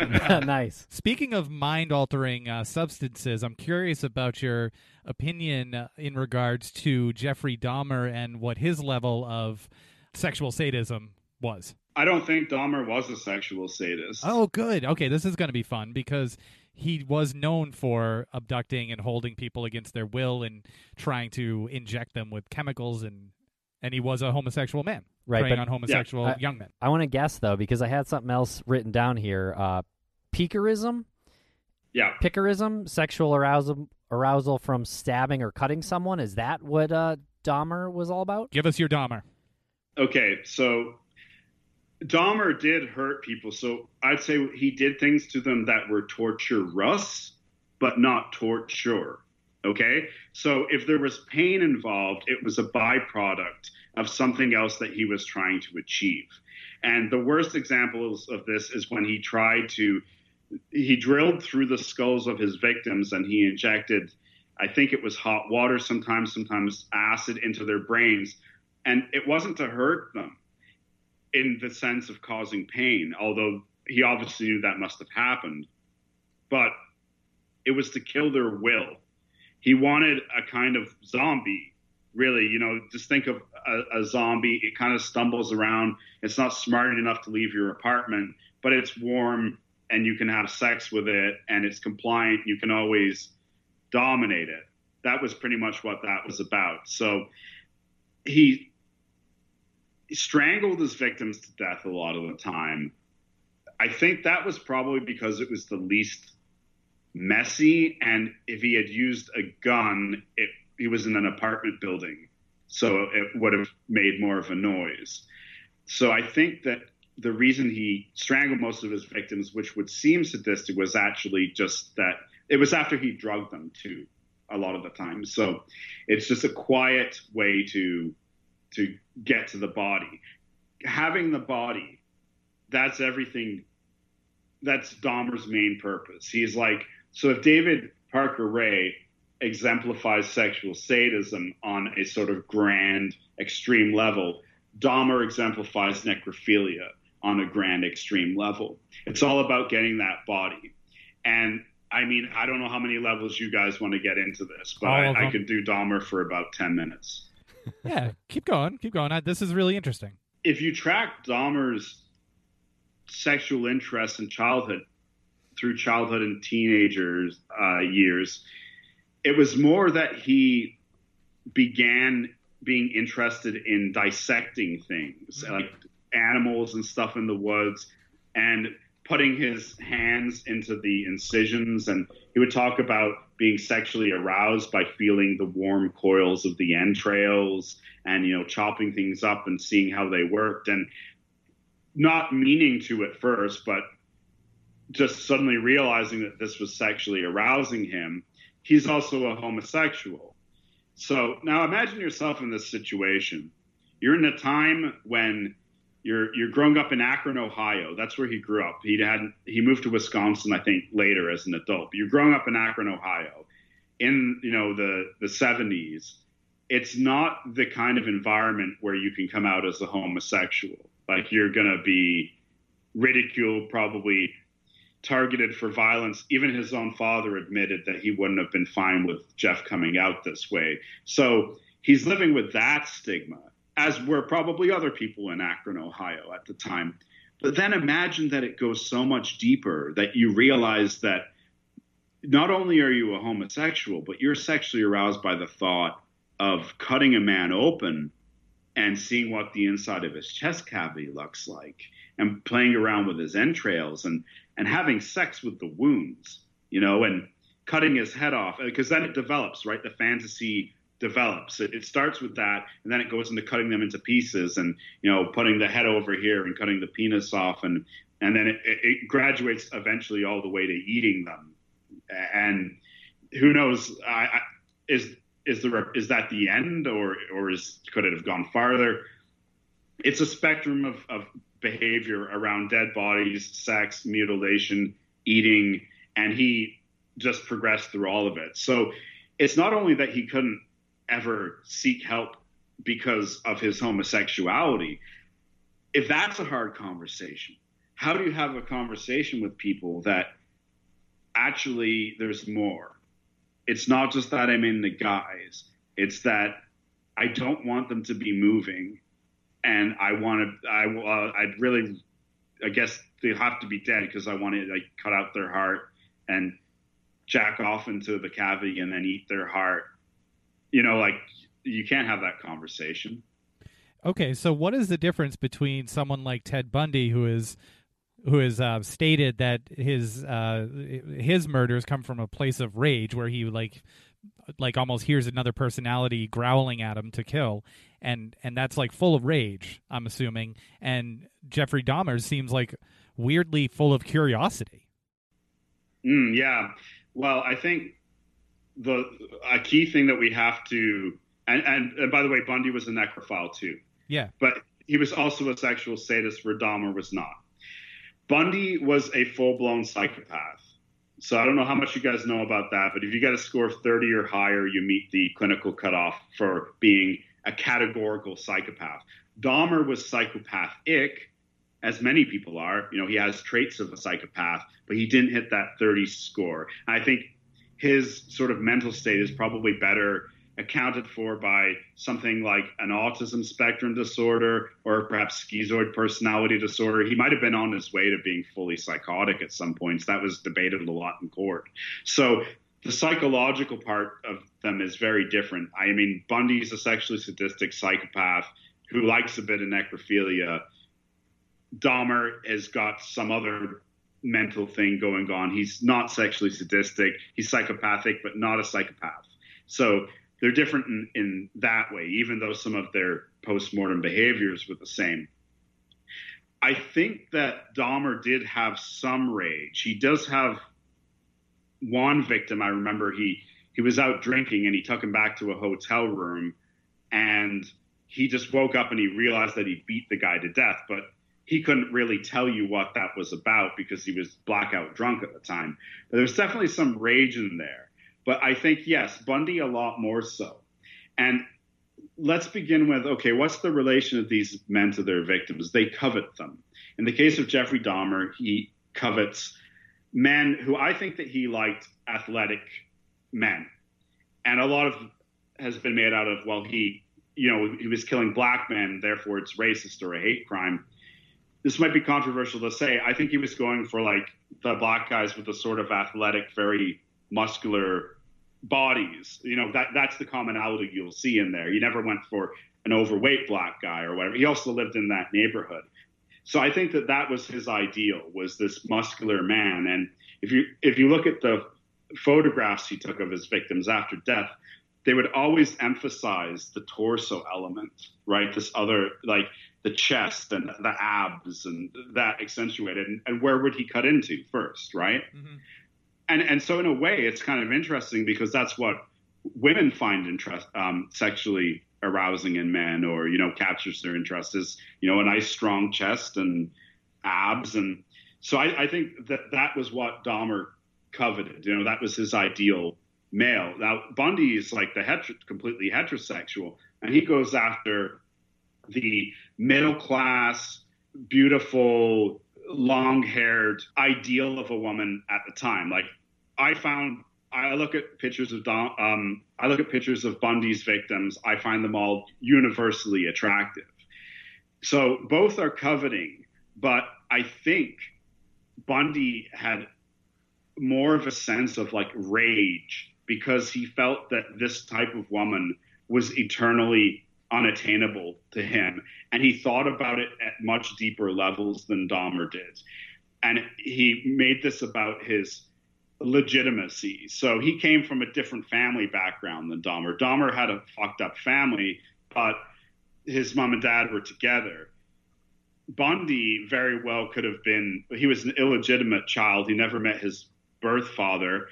nice. Speaking of mind altering uh, substances, I'm curious about your opinion uh, in regards to Jeffrey Dahmer and what his level of sexual sadism was. I don't think Dahmer was a sexual sadist. Oh, good. Okay, this is going to be fun because he was known for abducting and holding people against their will and trying to inject them with chemicals and and he was a homosexual man Right, preying but- on homosexual I- young men. I want to guess though because I had something else written down here. Uh, Piquerism, Yeah. piquerism, sexual arousal, arousal from stabbing or cutting someone. Is that what uh, Dahmer was all about? Give us your Dahmer. Okay, so Dahmer did hurt people. So I'd say he did things to them that were torturous, but not torture. Okay, so if there was pain involved, it was a byproduct of something else that he was trying to achieve. And the worst examples of this is when he tried to, he drilled through the skulls of his victims and he injected, I think it was hot water sometimes, sometimes acid into their brains. And it wasn't to hurt them in the sense of causing pain, although he obviously knew that must have happened. But it was to kill their will. He wanted a kind of zombie, really. You know, just think of a, a zombie. It kind of stumbles around. It's not smart enough to leave your apartment, but it's warm and you can have sex with it and it's compliant. You can always dominate it. That was pretty much what that was about. So he he strangled his victims to death a lot of the time. I think that was probably because it was the least messy, and if he had used a gun, it he was in an apartment building, so it would have made more of a noise. So I think that the reason he strangled most of his victims, which would seem sadistic, was actually just that it was after he drugged them too, a lot of the time. So it's just a quiet way to to get to the body. Having the body, that's everything. That's Dahmer's main purpose. He's like, so if David Parker Ray exemplifies sexual sadism on a sort of grand, extreme level, Dahmer exemplifies necrophilia on a grand, extreme level. It's all about getting that body. And I mean, I don't know how many levels you guys want to get into this, but I, I could do Dahmer for about 10 minutes. yeah, keep going, keep going. I, this is really interesting. if you track Dahmer's sexual interest in childhood through childhood and teenagers uh, years, it was more that he began being interested in dissecting things like animals and stuff in the woods and putting his hands into the incisions. And he would talk about being sexually aroused by feeling the warm coils of the entrails and you know chopping things up and seeing how they worked. And not meaning to at first but just suddenly realizing that this was sexually arousing him he's also a homosexual so now imagine yourself in this situation you're in a time when you're you're growing up in Akron, Ohio. That's where he grew up. He had he moved to Wisconsin, I think, later as an adult. But you're growing up in Akron, Ohio, in you know the the 70s. It's not the kind of environment where you can come out as a homosexual. Like you're gonna be ridiculed, probably targeted for violence. Even his own father admitted that he wouldn't have been fine with Jeff coming out this way. So he's living with that stigma as were probably other people in Akron, Ohio at the time. But then imagine that it goes so much deeper that you realize that not only are you a homosexual, but you're sexually aroused by the thought of cutting a man open and seeing what the inside of his chest cavity looks like and playing around with his entrails and, and having sex with the wounds, you know, and cutting his head off uh, because then it develops, right? The fantasy develops. It, it, starts with that, and then it goes into cutting them into pieces, and you know, putting the head over here and cutting the penis off, and and then it, it graduates eventually all the way to eating them. And who knows? I, I, is is the is that the end, or or is could it have gone farther? It's a spectrum of, of behavior around dead bodies, sex, mutilation, eating, and he just progressed through all of it. So it's not only that he couldn't ever seek help because of his homosexuality, if that's a hard conversation, how do you have a conversation with people that actually there's more? It's not just that I'm in the guys, it's that I don't want them to be moving and I want to, I, uh, I'd really, I guess they have to be dead because I want to like cut out their heart and jack off into the cavity and then eat their heart you know, like you can't have that conversation. Okay, so what is the difference between someone like Ted Bundy, who is who has uh, stated that his uh, his murders come from a place of rage, where he like like almost hears another personality growling at him to kill, and and that's like full of rage. I'm assuming, and Jeffrey Dahmer seems like weirdly full of curiosity. Mm, yeah, well, I think the a key thing that we have to and, and, and by the way, Bundy was a necrophile too. Yeah. But he was also a sexual sadist where Dahmer was not. Bundy was a full blown psychopath. So I don't know how much you guys know about that, but if you get a score of 30 or higher, you meet the clinical cutoff for being a categorical psychopath. Dahmer was psychopathic, as many people are. You know, he has traits of a psychopath, but he didn't hit that 30 score. I think his sort of mental state is probably better accounted for by something like an autism spectrum disorder or perhaps schizoid personality disorder. He might have been on his way to being fully psychotic at some points. That was debated a lot in court. So the psychological part of them is very different. I mean, Bundy's a sexually sadistic psychopath who likes a bit of necrophilia. Dahmer has got some other mental thing going on. He's not sexually sadistic. He's psychopathic, but not a psychopath. So they're different in, in that way, even though some of their postmortem behaviors were the same. I think that Dahmer did have some rage. He does have one victim. I remember he he was out drinking and he took him back to a hotel room, and he just woke up and he realized that he beat the guy to death. But he couldn't really tell you what that was about because he was blackout drunk at the time. But there was definitely some rage in there. But I think, yes, Bundy a lot more so. And let's begin with okay, what's the relation of these men to their victims? They covet them. In the case of Jeffrey Dahmer, he covets men who I think that he liked athletic men. And a lot of has been made out of, well, he, you know, he was killing black men, therefore it's racist or a hate crime this might be controversial to say. I think he was going for like the black guys with the sort of athletic, very muscular bodies. You know, that that's the commonality you'll see in there. He never went for an overweight black guy or whatever. He also lived in that neighborhood. So I think that that was his ideal was this muscular man. And if you if you look at the photographs he took of his victims after death, they would always emphasize the torso element, right? This other like the chest and the abs and that accentuated. And, and where would he cut into first, right? Mm-hmm. And and so in a way, it's kind of interesting because that's what women find interest um, sexually arousing in men or you know captures their interest is you know a nice strong chest and abs. And so I, I think that that was what Dahmer coveted. You know that was his ideal male. Now Bundy is like the hetero, completely heterosexual and he goes after the middle class beautiful long haired ideal of a woman at the time like I found I look at pictures of Don, um, I look at pictures of Bundy's victims. I find them all universally attractive. So both are coveting, but I think Bundy had more of a sense of like rage because he felt that this type of woman was eternally unattainable to him, and he thought about it at much deeper levels than Dahmer did, and he made this about his legitimacy. So he came from a different family background than Dahmer. Dahmer had a fucked up family, but his mom and dad were together. Bundy very well could have been, he was an illegitimate child. He never met his birth father.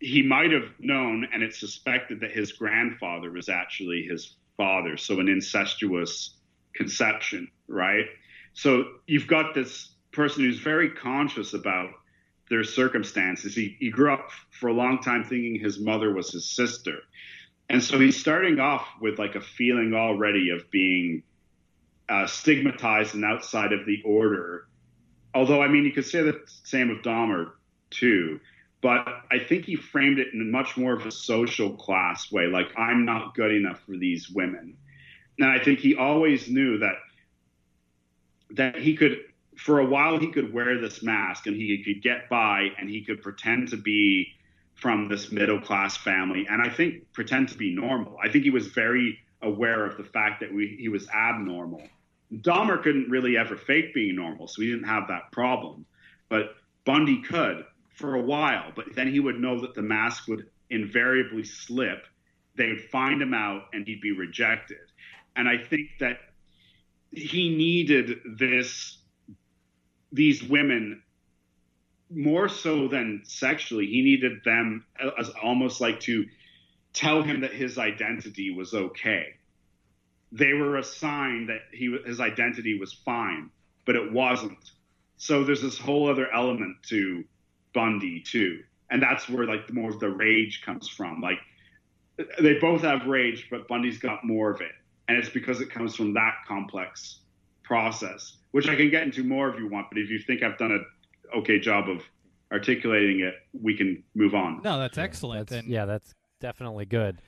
He might have known, and it's suspected that his grandfather was actually his father. So an incestuous conception, right? So you've got this person who's very conscious about their circumstances. He, he grew up for a long time thinking his mother was his sister. And so he's starting off with like a feeling already of being uh, stigmatized and outside of the order. Although, I mean, you could say the same of Dahmer too. But I think he framed it in much more of a social class way, like I'm not good enough for these women. And I think he always knew that that he could for a while he could wear this mask and he could get by and he could pretend to be from this middle class family and I think pretend to be normal. I think he was very aware of the fact that we, he was abnormal. Dahmer couldn't really ever fake being normal, so he didn't have that problem. But Bundy could for a while, but then he would know that the mask would invariably slip. They would find him out and he'd be rejected. And I think that he needed this these women more so than sexually he needed them as almost like to tell him that his identity was okay they were a sign that he his identity was fine but it wasn't so there's this whole other element to bundy too and that's where like more of the rage comes from like they both have rage but bundy's got more of it and it's because it comes from that complex process which I can get into more if you want. But if you think I've done a okay job of articulating it, we can move on. No, that's excellent. That's, and yeah, that's definitely good.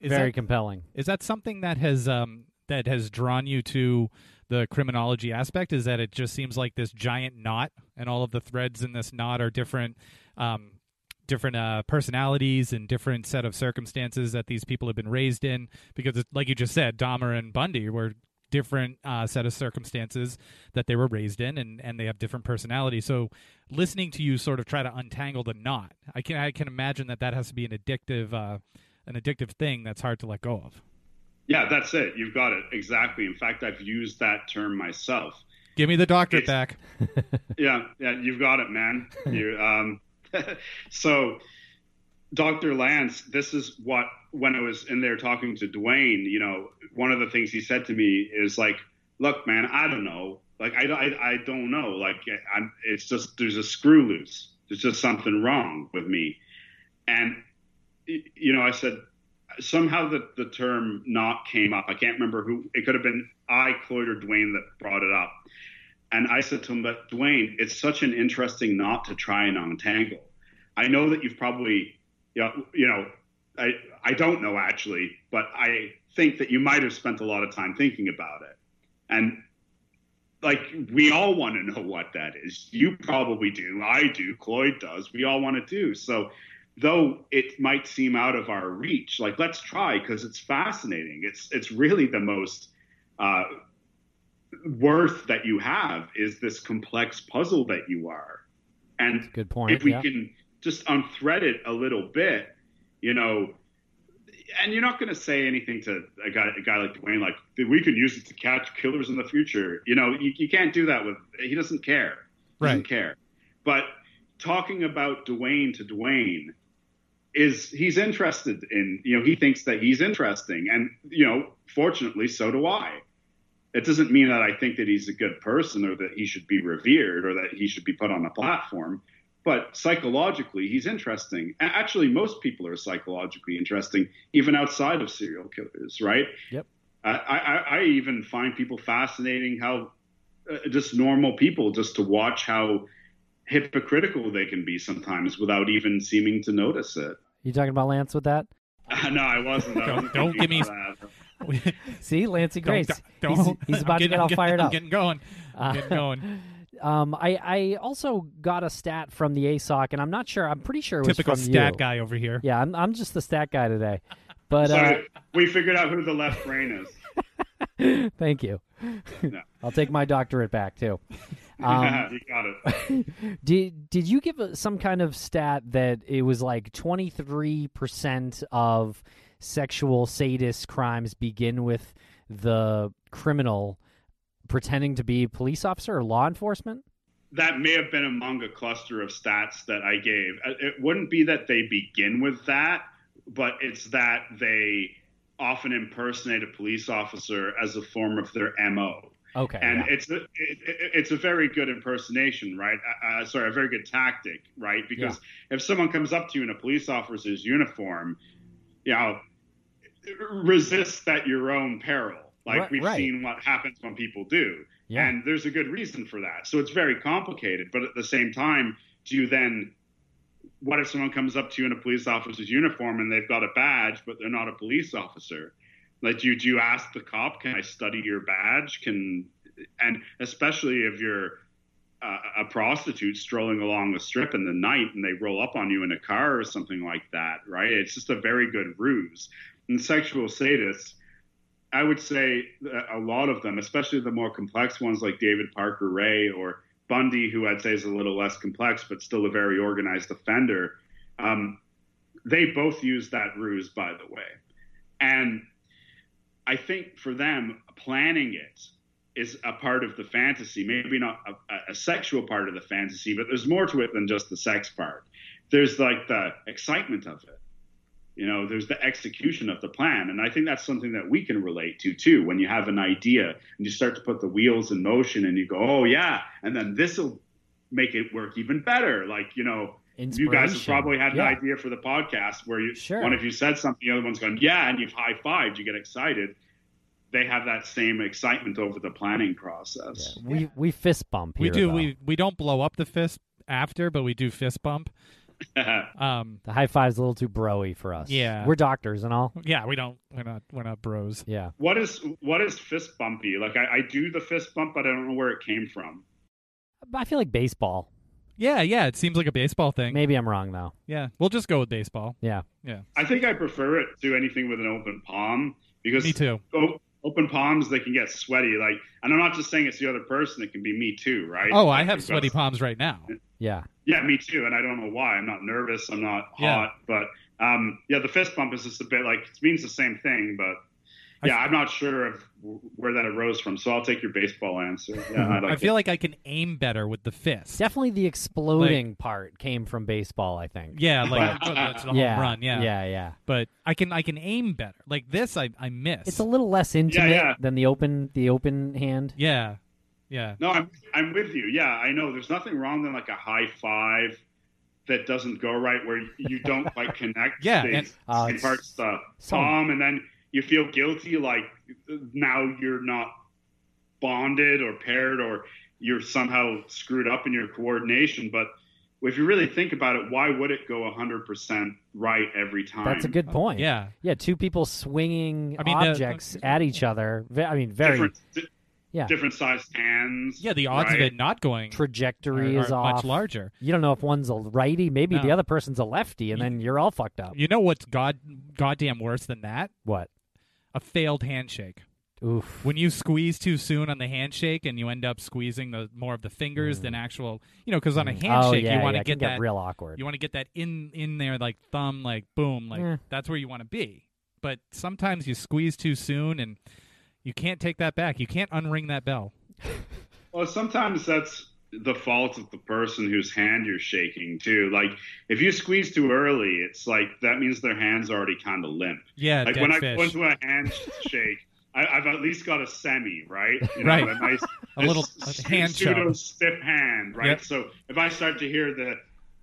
Is Very that- compelling. Is that something that has um, that has drawn you to the criminology aspect? Is that it just seems like this giant knot, and all of the threads in this knot are different, um, different uh, personalities and different set of circumstances that these people have been raised in? Because, like you just said, Dahmer and Bundy were different uh, set of circumstances that they were raised in, and, and they have different personalities. So, listening to you sort of try to untangle the knot, I can I can imagine that that has to be an addictive uh, an addictive thing that's hard to let go of. Yeah, that's it. You've got it exactly. In fact, I've used that term myself. Give me the doctorate back. yeah, yeah, you've got it, man. You, um, so, Dr. Lance, this is what when I was in there talking to Dwayne, you know, one of the things he said to me is like, "Look, man, I don't know. Like, I, I, I don't know. Like, I'm, it's just there's a screw loose. There's just something wrong with me." And you know, I said somehow the the term "not" came up. I can't remember who. It could have been I, Cloyd, or Dwayne that brought it up. And I said to him, "But Dwayne, it's such an interesting knot to try and untangle. I know that you've probably, you know, you know I I don't know actually, but I think that you might have spent a lot of time thinking about it. And like we all want to know what that is. You probably do. I do. Cloyd does. We all want to do. So though it might seem out of our reach, like let's try because it's fascinating. It's it's really the most uh, worth that you have is this complex puzzle that you are. And good point. If we yeah. can just unthread it a little bit, you know, and you're not going to say anything to a guy, a guy like Dwayne, like we can use it to catch killers in the future. You know, you, you can't do that with. He doesn't care. He doesn't care. But talking about Dwayne to Dwayne is he's interested in. You know, he thinks that he's interesting, and you know, fortunately, so do I. It doesn't mean that I think that he's a good person or that he should be revered or that he should be put on a platform but psychologically he's interesting actually most people are psychologically interesting even outside of serial killers right Yep. i i, I even find people fascinating how uh, just normal people just to watch how hypocritical they can be sometimes without even seeming to notice it You talking about Lance with that? no i wasn't I Don't- wasn't don't give me- See, Lancey Don't- Grace. don't- he's, he's about getting- to get all I'm getting- fired I'm up. getting going. I'm Uh, getting going. Um, I, I also got a stat from the ASOC, and I'm not sure. I'm pretty sure it was Typical from stat you. guy over here. Yeah, I'm, I'm just the stat guy today. But so uh, we figured out who the left brain is thank you. No. I'll take my doctorate back too. Um, you got it did did you give some kind of stat that it was like 23% of sexual sadist crimes begin with the criminal pretending to be a police officer or law enforcement? that may have been among a cluster of stats that I gave. Uh, It wouldn't be that they begin with that, but it's that they often impersonate a police officer as a form of their MO. Okay. And yeah. it's a, it, it- it's a very good impersonation, right? Uh, uh, sorry, a very good tactic, right? Because if someone comes up to you in a police officer's uniform, you know, resist at your own peril. Like Right- we've right. seen what happens when people do. Yeah. And there's a good reason for that. So it's very complicated. But at the same time, do you then, what if someone comes up to you in a police officer's uniform and they've got a badge, but they're not a police officer? Like, do you, do you ask the cop, can I study your badge? Can, and especially if you're uh, a prostitute strolling along the strip in the night and they roll up on you in a car or something like that, right? It's just a very good ruse. And sexual sadists, I would say a lot of them, especially the more complex ones like David Parker Ray or Bundy, who I'd say is a little less complex but still a very organized offender, um, they both use that ruse, by the way. And I think for them, planning it is a part of the fantasy, maybe not a, a sexual part of the fantasy, but there's more to it than just the sex part. There's like the excitement of it. You know, there's the execution of the plan. And I think that's something that we can relate to too. When you have an idea and you start to put the wheels in motion and you go, oh, yeah, and then this will make it work even better. Like, you know, you guys have probably had Yeah. an idea for the podcast where you, Sure. one of you said something, the other one's going, yeah, and you've high fived, you get excited. They have that same excitement over the planning process. We we fist bump We do. though. We we don't blow up the fist after, but we do fist bump. Um, the high five's a little too broy for us. Yeah. We're doctors and all. yeah, we don't. We're not. We're not bros. Yeah. What is what is fist bumpy? Like I, I do the fist bump, but I don't know where it came from. I feel like baseball. Yeah, yeah. It seems like a baseball thing. Maybe I'm wrong though. Yeah, we'll just go with baseball. Yeah. Yeah. I think I prefer it to anything with an open palm because Me too. o- open palms they can get sweaty. Like, and I'm not just saying it's the other person; it can be me too, right? Oh, I have sweaty palms right now. Yeah. Yeah, me too, and I don't know why. I'm not nervous. I'm not Yeah. hot, but um, yeah, the fist bump is just a bit like it means the same thing, but. Yeah, I'm not sure of where that arose from, so I'll take your baseball answer. Yeah, I, like I feel it. like I can aim better with the fist. Definitely the exploding part came from baseball, I think. Yeah, like But- that's the home yeah, run. Yeah, Yeah, yeah. But I can I can aim better. Like this, I I miss. It's a little less intimate yeah. than the open the open hand. yeah, yeah. No, I'm I'm with you. Yeah, I know. There's nothing wrong than like a high five that doesn't go right, where you don't like connect Yeah, the and- Uh, same parts the so- palm, and then you feel guilty, like now you're not bonded or paired, or you're somehow screwed up in your coordination. But if you really think about it, why would it go 100% right every time? That's a good point. Yeah. Yeah, two people swinging I mean, the- objects at each other. I mean, very Different, di- Yeah. different sized hands. Yeah, the odds of it not going Trajectory are- is are off. much larger. You don't know if one's a righty, maybe the other person's a lefty, and then you're all fucked up. You know what's god goddamn worse than that? What? A failed handshake. Oof. When you squeeze too soon on the handshake and you end up squeezing the more of the fingers than actual, you know, because on a Mm. handshake oh, yeah, you want to yeah, get can get that real awkward. You want to get that in in there like thumb, like boom, like Eh. that's where you want to be. But sometimes you squeeze too soon and you can't take that back. You can't unring that bell. Well, sometimes that's the fault of the person whose hand you're shaking too. Like if you squeeze too early, it's like that means their hand's already kind of limp. Yeah, like when I fish. go into a handshake, I, I've at least got a semi, right? You know, Right. A, nice, A little a hand pseudo chub. stiff hand, right? Yep. So if I start to hear the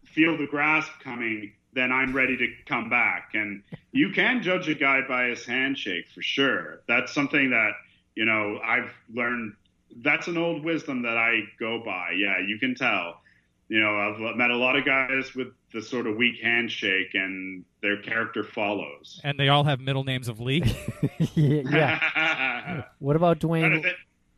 feel the grasp coming, then I'm ready to come back. And you can judge a guy by his handshake for sure. That's something that you know I've learned. That's an old wisdom that I go by. Yeah, you can tell. You know, I've met a lot of guys with the sort of weak handshake, and their character follows. And they all have middle names of Lee. yeah. yeah. What about Trying Dwayne?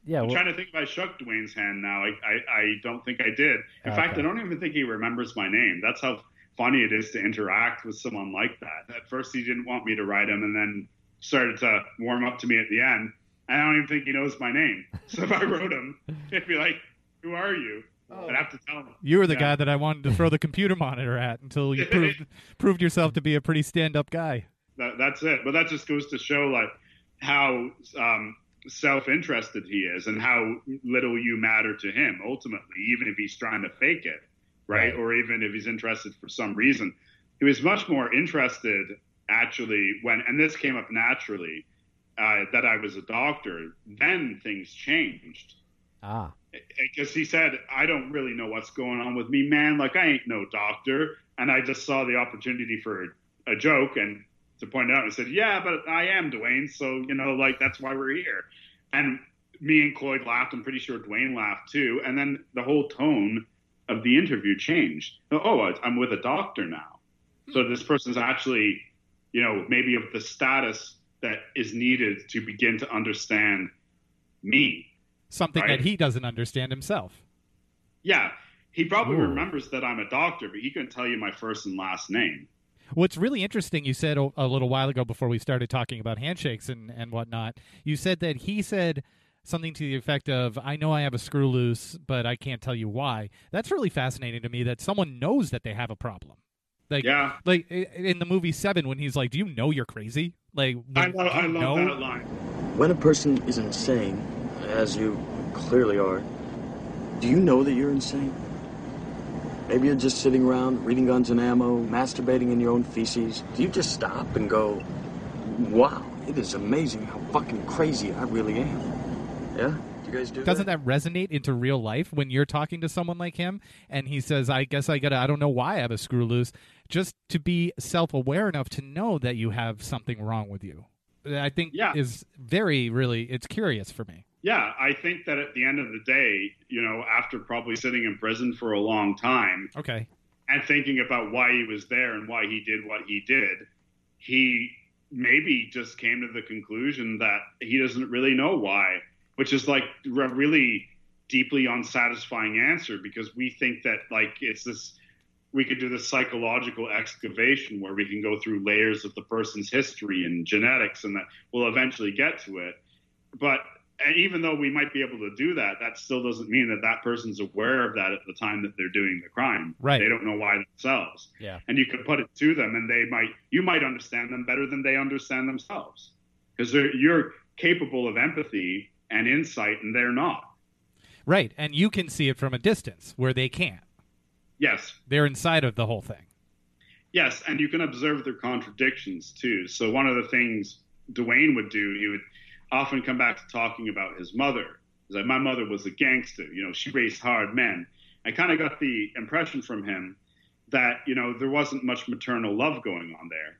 Yeah. I'm wh- trying to think if I shook Dwayne's hand now. I, I, I don't think I did. In fact, I don't even think he remembers my name. That's how funny it is to interact with someone like that. At first, he didn't want me to write him, and then started to warm up to me at the end. And I don't even think he knows my name. So if I wrote him, he'd be like, "Who are you?" I'd have to tell him. You were the Yeah. guy that I wanted to throw the computer monitor at until you proved proved yourself to be a pretty stand up guy. That, that's it. But that just goes to show like how um, self-interested he is and how little you matter to him ultimately, even if he's trying to fake it, right? Right. Or even if he's interested for some reason. He was much more interested actually when, and this came up naturally, uh, that I was a doctor. Then things changed Ah. because he said, I don't really know what's going on with me, man. Like, I ain't no doctor. And I just saw the opportunity for a, a joke and to point out, I said, Yeah, but I am Dwayne. So, you know, like, that's why we're here. And me and Cloyd laughed. I'm pretty sure Dwayne laughed too. And then the whole tone of the interview changed. Oh, I'm with a doctor now. So this person's actually, you know, maybe of the status that is needed to begin to understand me. Something Right. that he doesn't understand himself. Yeah, he probably Ooh. remembers that I'm a doctor, but he couldn't tell you my first and last name. What's really interesting, you said a, a little while ago before we started talking about handshakes and, and whatnot, you said that he said something to the effect of, I know I have a screw loose, but I can't tell you why. That's really fascinating to me that someone knows that they have a problem. Like, Yeah. like in the movie Seven, when he's like, "Do you know you're crazy?" Like, I when- love, I do you love know- that line. When a person is insane, as you clearly are, do you know that you're insane? Maybe you're just sitting around reading guns and ammo, masturbating in your own feces. Do you just stop and go, wow, it is amazing how fucking crazy I really am? Yeah? Do you guys do Doesn't that resonate into real life when you're talking to someone like him and he says, I guess I gotta, I don't know why I have a screw loose, just to be self aware enough to know that you have something wrong with you? I think Yeah. is very, really, it's curious for me. Yeah, I think that at the end of the day, you know, after probably sitting in prison for a long time Okay. and thinking about why he was there and why he did what he did, he maybe just came to the conclusion that he doesn't really know why, which is like a really deeply unsatisfying answer because we think that like it's this we could do the psychological excavation where we can go through layers of the person's history and genetics and that we'll eventually get to it but even though we might be able to do that that still doesn't mean that that person's aware of that at the time that they're doing the crime Right. they don't know why themselves Yeah. and you could put it to them and they might you might understand them better than they understand themselves because you're capable of empathy and insight and they're not Right. And you can see it from a distance where they can't. Yes. They're inside of the whole thing. yes and you can observe their contradictions too. So one of the things dwayne would do he would often come back to talking about his mother. He's like my mother was a gangster. You know she raised hard men. I kind of got the impression from him that you know there wasn't much maternal love going on there.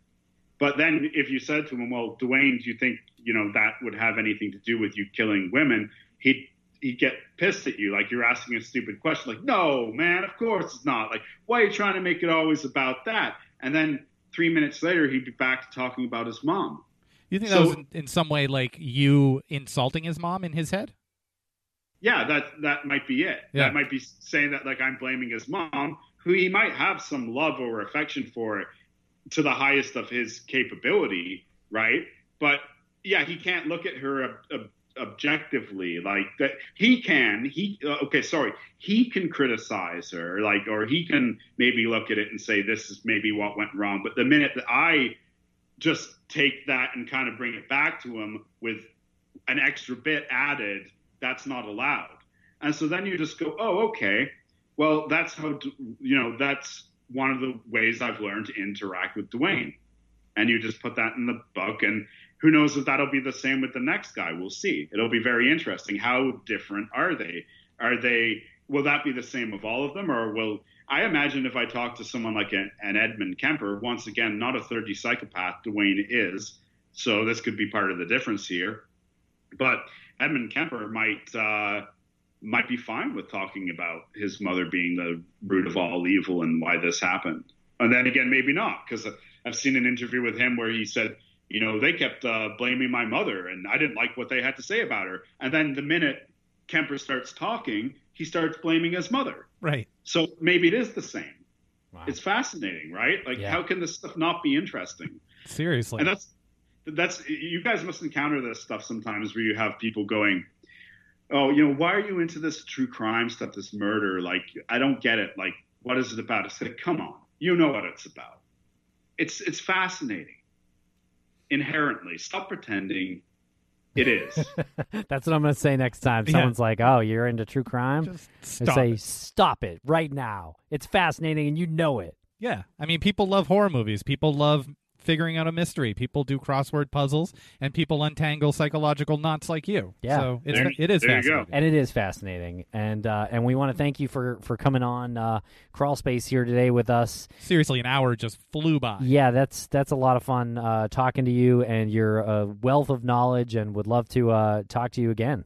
But then if you said to him well dwayne do you think you know that would have anything to do with you killing women? he'd he'd get pissed at you like you're asking a stupid question like no man of course it's not like why are you trying to make it always about that and then three minutes later he'd be back to talking about his mom You think So- that was in, in some way like you insulting his mom in his head? yeah, that that might be it. Yeah. That might be saying that like I'm blaming his mom, who he might have some love or affection for to the highest of his capability, right? But yeah, he can't look at her ob- objectively like that. He can. He uh, okay, sorry. He can criticize her, like, or he can maybe look at it and say this is maybe what went wrong. But the minute that I just take that and kind of bring it back to him with an extra bit added, that's not allowed. And so then you just go, oh, okay. Well, that's how, you know, that's one of the ways I've learned to interact with Dwayne. And you just put that in the book. And who knows if that'll be the same with the next guy? We'll see. It'll be very interesting. How different are they? Are they, will that be the same of all of them? Or will, I imagine if I talk to someone like an, an Edmund Kemper, once again, not a 30 psychopath, Dwayne is. So this could be part of the difference here. But Edmund Kemper might uh, might be fine with talking about his mother being the root of all evil and why this happened. And then again, maybe not, because I've seen an interview with him where he said, you know, they kept uh, blaming my mother, and I didn't like what they had to say about her. And then the minute Kemper starts talking, he starts blaming his mother. Right. So maybe it is the same. It's fascinating, right? Like, Yeah. how can this stuff not be interesting? Seriously. And that's that's you guys must encounter this stuff sometimes where you have people going, "Oh, you know, why are you into this true crime stuff, this murder? Like, I don't get it. Like, what is it about?" It's like, come on, you know what it's about. It's it's fascinating. Inherently, stop pretending. It is. That's what I'm going to say next time. Yeah. Someone's like, "Oh, you're into true crime," and stop say, it. "Stop it right now! It's fascinating, and you know it." Yeah. I mean, people love horror movies. People love figuring out a mystery. People do crossword puzzles, and people untangle psychological knots like you. Yeah, So it's, there, it is fascinating. and it is fascinating. And uh, and we want to thank you for for coming on uh, Crawlspace here today with us. Seriously, an hour just flew by. Yeah, that's that's a lot of fun uh, talking to you, and you're a wealth of knowledge, and would love to uh, talk to you again.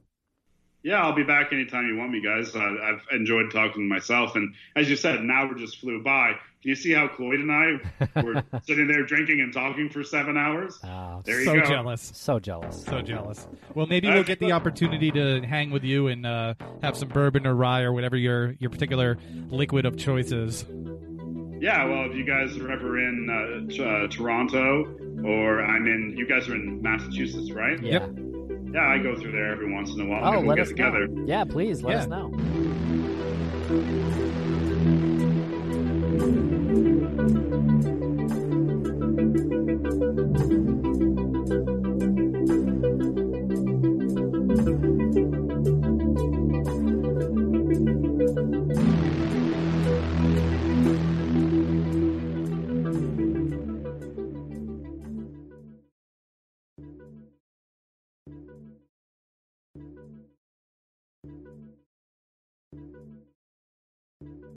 Yeah, I'll be back anytime you want me, guys. Uh, I've enjoyed talking to myself, and as you said, an hour just flew by. Can you see how Cloyd and I were sitting there drinking and talking for seven hours? there you so go. jealous. So jealous. So jealous. Well, maybe we'll get the opportunity to hang with you and uh, have some bourbon or rye or whatever your your particular liquid of choice is. Yeah, well, if you guys are ever in uh, t- uh, Toronto, or I'm in, you guys are in Massachusetts, right? Yeah. Yeah, I go through there every once in a while. Oh, let we'll us get together. Know. Yeah, please let yeah. us know.